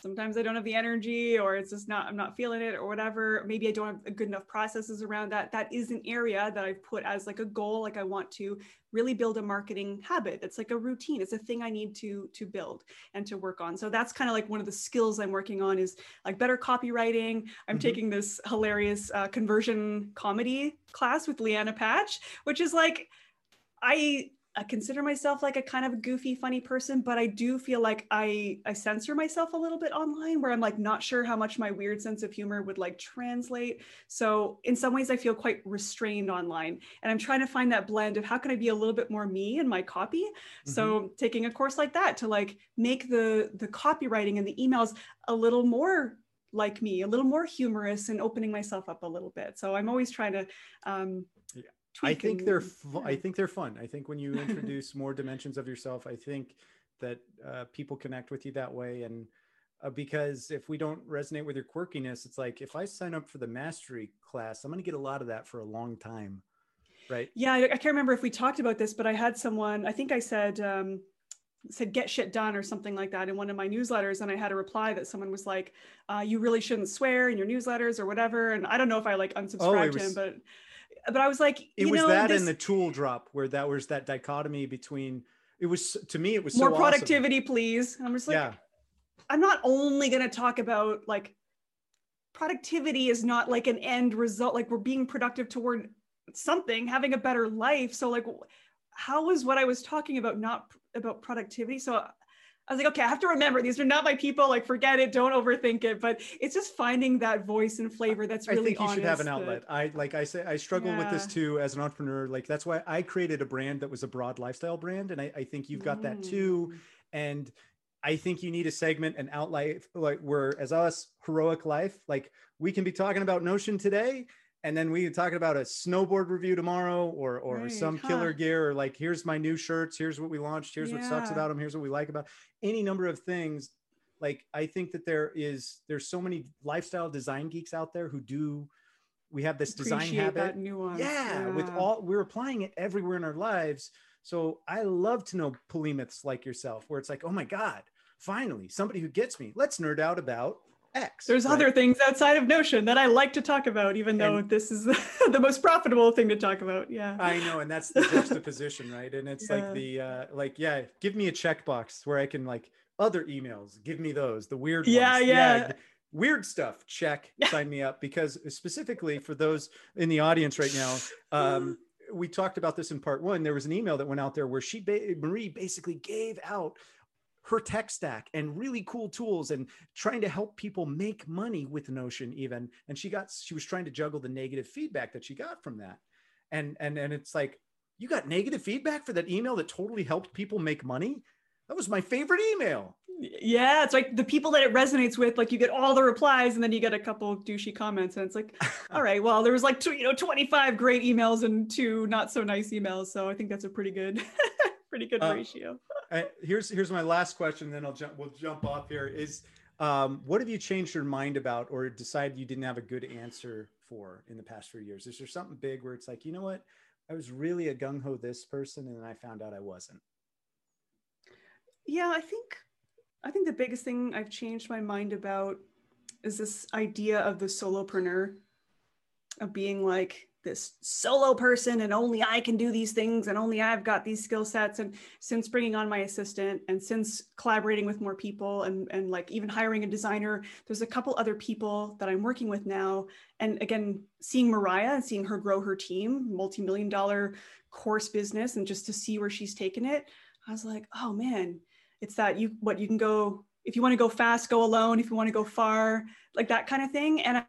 sometimes I don't have the energy or it's just not, I'm not feeling it or whatever. Maybe I don't have good enough processes around that. That is an area that I've put as like a goal. Like I want to really build a marketing habit. It's like a routine. It's a thing I need to, to build and to work on. So that's kind of like one of the skills I'm working on is like better copywriting. I'm Mhm. taking this hilarious uh, conversion comedy class with Lianna Patch, which is like, I, I consider myself like a kind of goofy, funny person, but I do feel like I I censor myself a little bit online, where I'm like not sure how much my weird sense of humor would like translate. So in some ways, I feel quite restrained online, and I'm trying to find that blend of how can I be a little bit more me in my copy. So taking a course like that to like make the the copywriting and the emails a little more like me, a little more humorous, and opening myself up a little bit. So I'm always trying to. Um, Yeah. I think they're I think they're fun. I think when you introduce more dimensions of yourself, I think that uh, people connect with you that way. And uh, because if we don't resonate with your quirkiness, it's like if I sign up for the mastery class, I'm going to get a lot of that for a long time, right? Yeah, I, I can't remember if we talked about this, but I had someone, I think I said, um, said get shit done or something like that in one of my newsletters. And I had a reply that someone was like, uh, you really shouldn't swear in your newsletters or whatever. And I don't know if I like unsubscribed to him, was- but, but I was like, It was know, that this, and the tool drop where that was that dichotomy between. It was to me, it was more so awesome. productivity, please. And I'm just like, yeah, I'm not only going to talk about like productivity is not like an end result, like we're being productive toward something, having a better life. So like, how was what I was talking about not about productivity? So I was like, okay, I have to remember these are not my people. Like, forget it. Don't overthink it. But it's just finding that voice and flavor that's really I think you should have an honest that- outlet. I like I say I struggle with this too as an entrepreneur. Like that's why I created a brand that was a broad lifestyle brand, and I, I think you've got that too. Mm. And I think you need a segment, an outlet, like where as us Heroik Life, like we can be talking about Notion today, and then we can talk about a snowboard review tomorrow, or or Right, some huh. killer gear, or like here's my new shirts, here's what we launched, here's what sucks about them, here's what we like about any number of things. like i think that there is there's so many lifestyle design geeks out there who do we have this design habit that nuance. yeah, with all we're applying it everywhere in our lives so i love to know polymaths like yourself where it's like oh my god finally somebody who gets me let's nerd out about x There's right? other things outside of Notion that I like to talk about, even though And- this is the most profitable thing to talk about. Yeah. I know, and that's the juxtaposition, right? And it's Yeah. like the uh like, yeah, give me a checkbox where I can like other emails, give me those, the weird Yeah, ones. yeah. g- Weird stuff, check, sign me up. Because specifically for those in the audience right now, um, we talked about this in part one. There was an email that went out there where she ba- Marie basically gave out her tech stack and really cool tools and trying to help people make money with notion even. And she got she was trying to juggle the negative feedback that she got from that. And and and it's like you got negative feedback for that email that totally helped people make money? That was my favorite email. Yeah, it's like the people that it resonates with, like you get all the replies and then you get a couple douchey comments and it's like, all right, well, there was like two, you know, 25 great emails and two not so nice emails. So I think that's a pretty good, pretty good Uh, ratio. Here's here's my last question then i'll jump we'll jump off here is um, what have you changed your mind about or decided you didn't have a good answer for in the past few years? Is there something big where it's like you know what? I was really a gung-ho this person and then i found out i wasn't. Yeah, I think I think the biggest thing I've changed my mind about is this idea of the solopreneur of being like this solo person and only I can do these things and only I've got these skill sets. And since bringing on my assistant and since collaborating with more people and and like even hiring a designer there's a couple other people that I'm working with now. And again seeing Mariah and seeing her grow her team multi-million dollar course business and just to see where she's taken it I was like oh man it's that you what you can go if you want to go fast go alone. If you want to go far like that kind of thing. And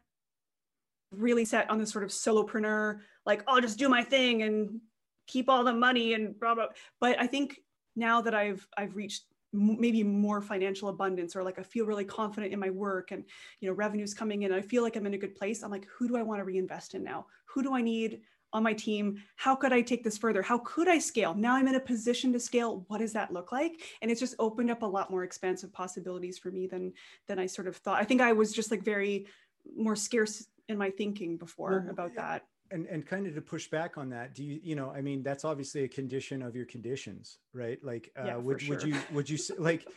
really set on this sort of solopreneur like i'll just do my thing and keep all the money and blah blah. But i think now that i've i've reached maybe more financial abundance or like i feel really confident in my work and you know revenues coming in i feel like i'm in a good place i'm like who do i want to reinvest in now? Who do i need on my team? How could i take this further? How could i scale? Now i'm in a position to scale. What does that look like? And it's just opened up a lot more expansive possibilities for me than than i sort of thought. I think i was just like very more scarce in my thinking before Well, about that. And and kind of to push back on that do you you know i mean that's obviously a condition of your conditions right? Like uh, Yeah, would, would you would you like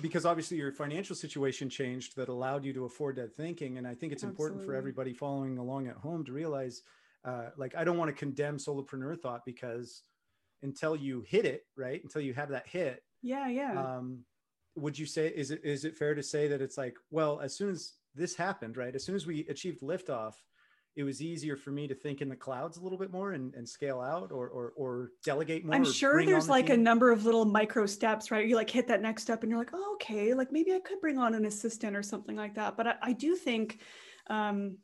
because obviously your financial situation changed that allowed you to afford that thinking. And i think it's important for everybody following along at home to realize uh, like i don't want to condemn solopreneur thought because until you hit it right? Until you have that hit yeah yeah. um, would you say is it is it fair to say that it's like well as soon as this happened right? As soon as we achieved liftoff it was easier for me to think in the clouds a little bit more and, and scale out or, or or delegate more i'm sure there's the like a number of little micro steps right? You like hit that next step and you're like oh, okay like maybe i could bring on an assistant or something like that. But i, I do think um,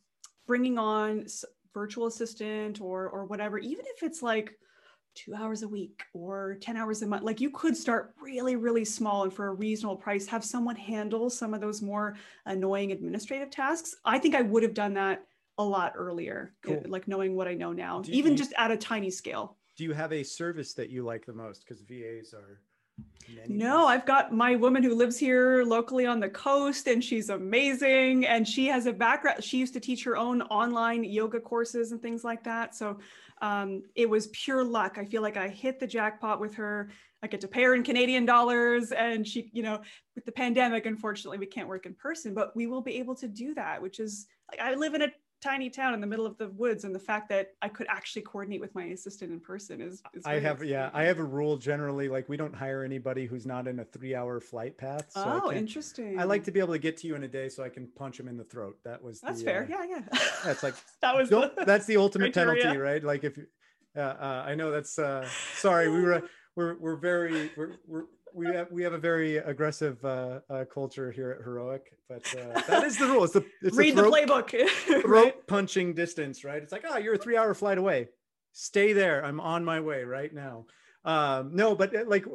bringing on s- virtual assistant or or whatever even if it's like two hours a week or 10 hours a month like you could start really really small and for a reasonable price have someone handle some of those more annoying administrative tasks i think i would have done that a lot earlier uh, Cool. like knowing what i know now Do even you- just at a tiny scale do you have a service that you like the most because vas are many No. I've got my woman who lives here locally on the coast and she's amazing. And she has a background. She used to teach her own online yoga courses and things like that. So um, it was pure luck. I feel like I hit the jackpot with her. I get to pay her in Canadian dollars. And she, you know, with the pandemic, unfortunately, we can't work in person, but we will be able to do that, which is like I live in a tiny town in the middle of the woods. And the fact that I could actually coordinate with my assistant in person is, is I have yeah, I have a rule generally like we don't hire anybody who's not in a three hour flight path. So oh, can't- interesting. I like to be able to get to you in a day so I can punch him in the throat. That was That's the, fair. uh, Yeah, yeah. That's like that was the, that's the ultimate criteria. penalty, right? Like if uh, uh, I know that's uh, sorry, we were we're we're very we're, we're we have we have a very aggressive uh, uh, culture here at Heroik, but uh, that is the rule. It's the it's read the throat, playbook. throat punching distance, right? It's like oh, you're a three hour flight away. Stay there. I'm on my way right now. Um, no, but uh, like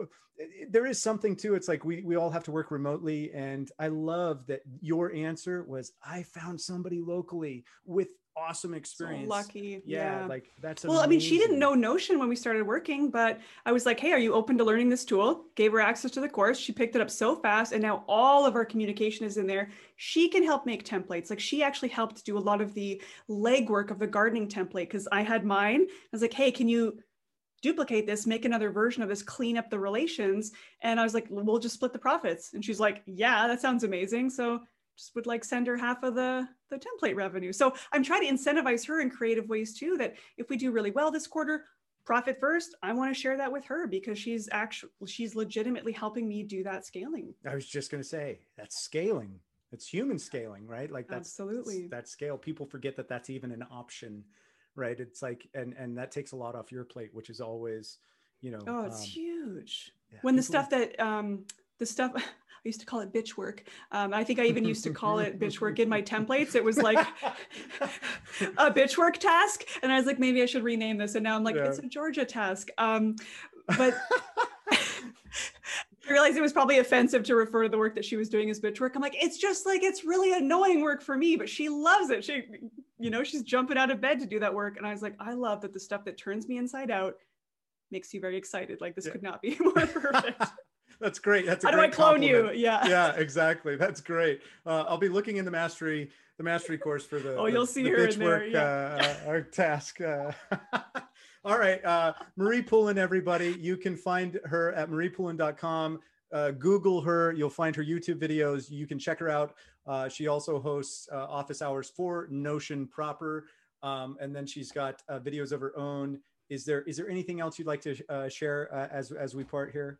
there is something too. It's like we we all have to work remotely, and I love that your answer was I found somebody locally with awesome experience. So lucky. Yeah, yeah, like that's well. Amazing. I mean, she didn't know Notion when we started working, but I was like, "Hey, are you open to learning this tool?" Gave her access to the course. She picked it up so fast, and now all of our communication is in there. She can help make templates. Like she actually helped do a lot of the legwork of the gardening template because I had mine. I was like, "Hey, can you?" duplicate this, make another version of this, clean up the relations. And I was like, we'll just split the profits. And she's like, yeah, that sounds amazing. So just would like send her half of the the template revenue. So I'm trying to incentivize her in creative ways too. That if we do really well this quarter, profit first, I want to share that with her because she's actually she's legitimately helping me do that scaling. I was just going to say that's scaling. It's human scaling, right? Like that's absolutely that scale. People forget that that's even an option, right? It's like and and that takes a lot off your plate, which is always, you know. Oh, it's um, huge. Yeah, when the stuff that um the stuff I used to call it bitch work. Um, I think I even used to call it bitch work in my templates. It was like a bitch work task. And I was like, maybe I should rename this. And now I'm like, yeah. it's a Georgia task. Um, but I realized it was probably offensive to refer to the work that she was doing as bitch work. I'm like, it's just like, it's really annoying work for me, but she loves it. She, you know, she's jumping out of bed to do that work. And I was like, I love that the stuff that turns me inside out makes you very excited. Like this yeah. could not be more perfect. That's great. That's a how do I clone compliment. you? Yeah. Yeah, exactly. That's great. Uh, I'll be looking in the mastery, the mastery course for the. Oh, you'll see the her in there. Work, yeah. uh, our task. Uh, all right, uh, Marie Poulin, everybody. You can find her at mariepoulin.com. Uh, Google her. You'll find her YouTube videos. You can check her out. Uh, she also hosts uh, office hours for Notion proper, um, and then she's got uh, videos of her own. Is there is there anything else you'd like to uh, share uh, as as we part here?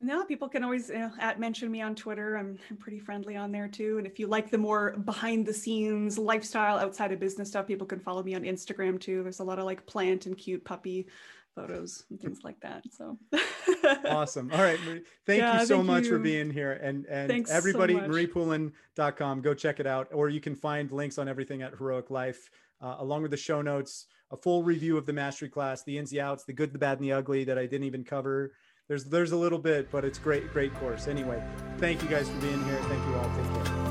No, people can always you know, at mention me on Twitter. I'm, I'm pretty friendly on there too. And if you like the more behind the scenes lifestyle outside of business stuff, people can follow me on Instagram too. There's a lot of like plant and cute puppy photos and things like that. So awesome. All right. Marie, thank yeah, you so thank much you. for being here. And and Thanks everybody, so mariepoulin.com, go check it out. Or you can find links on everything at Heroik Life, uh, along with the show notes, a full review of the mastery class, the ins, the outs, the good, the bad, and the ugly that I didn't even cover there's there's a little bit, but it's great, great course. Anyway, thank you guys for being here. Thank you all. Take care.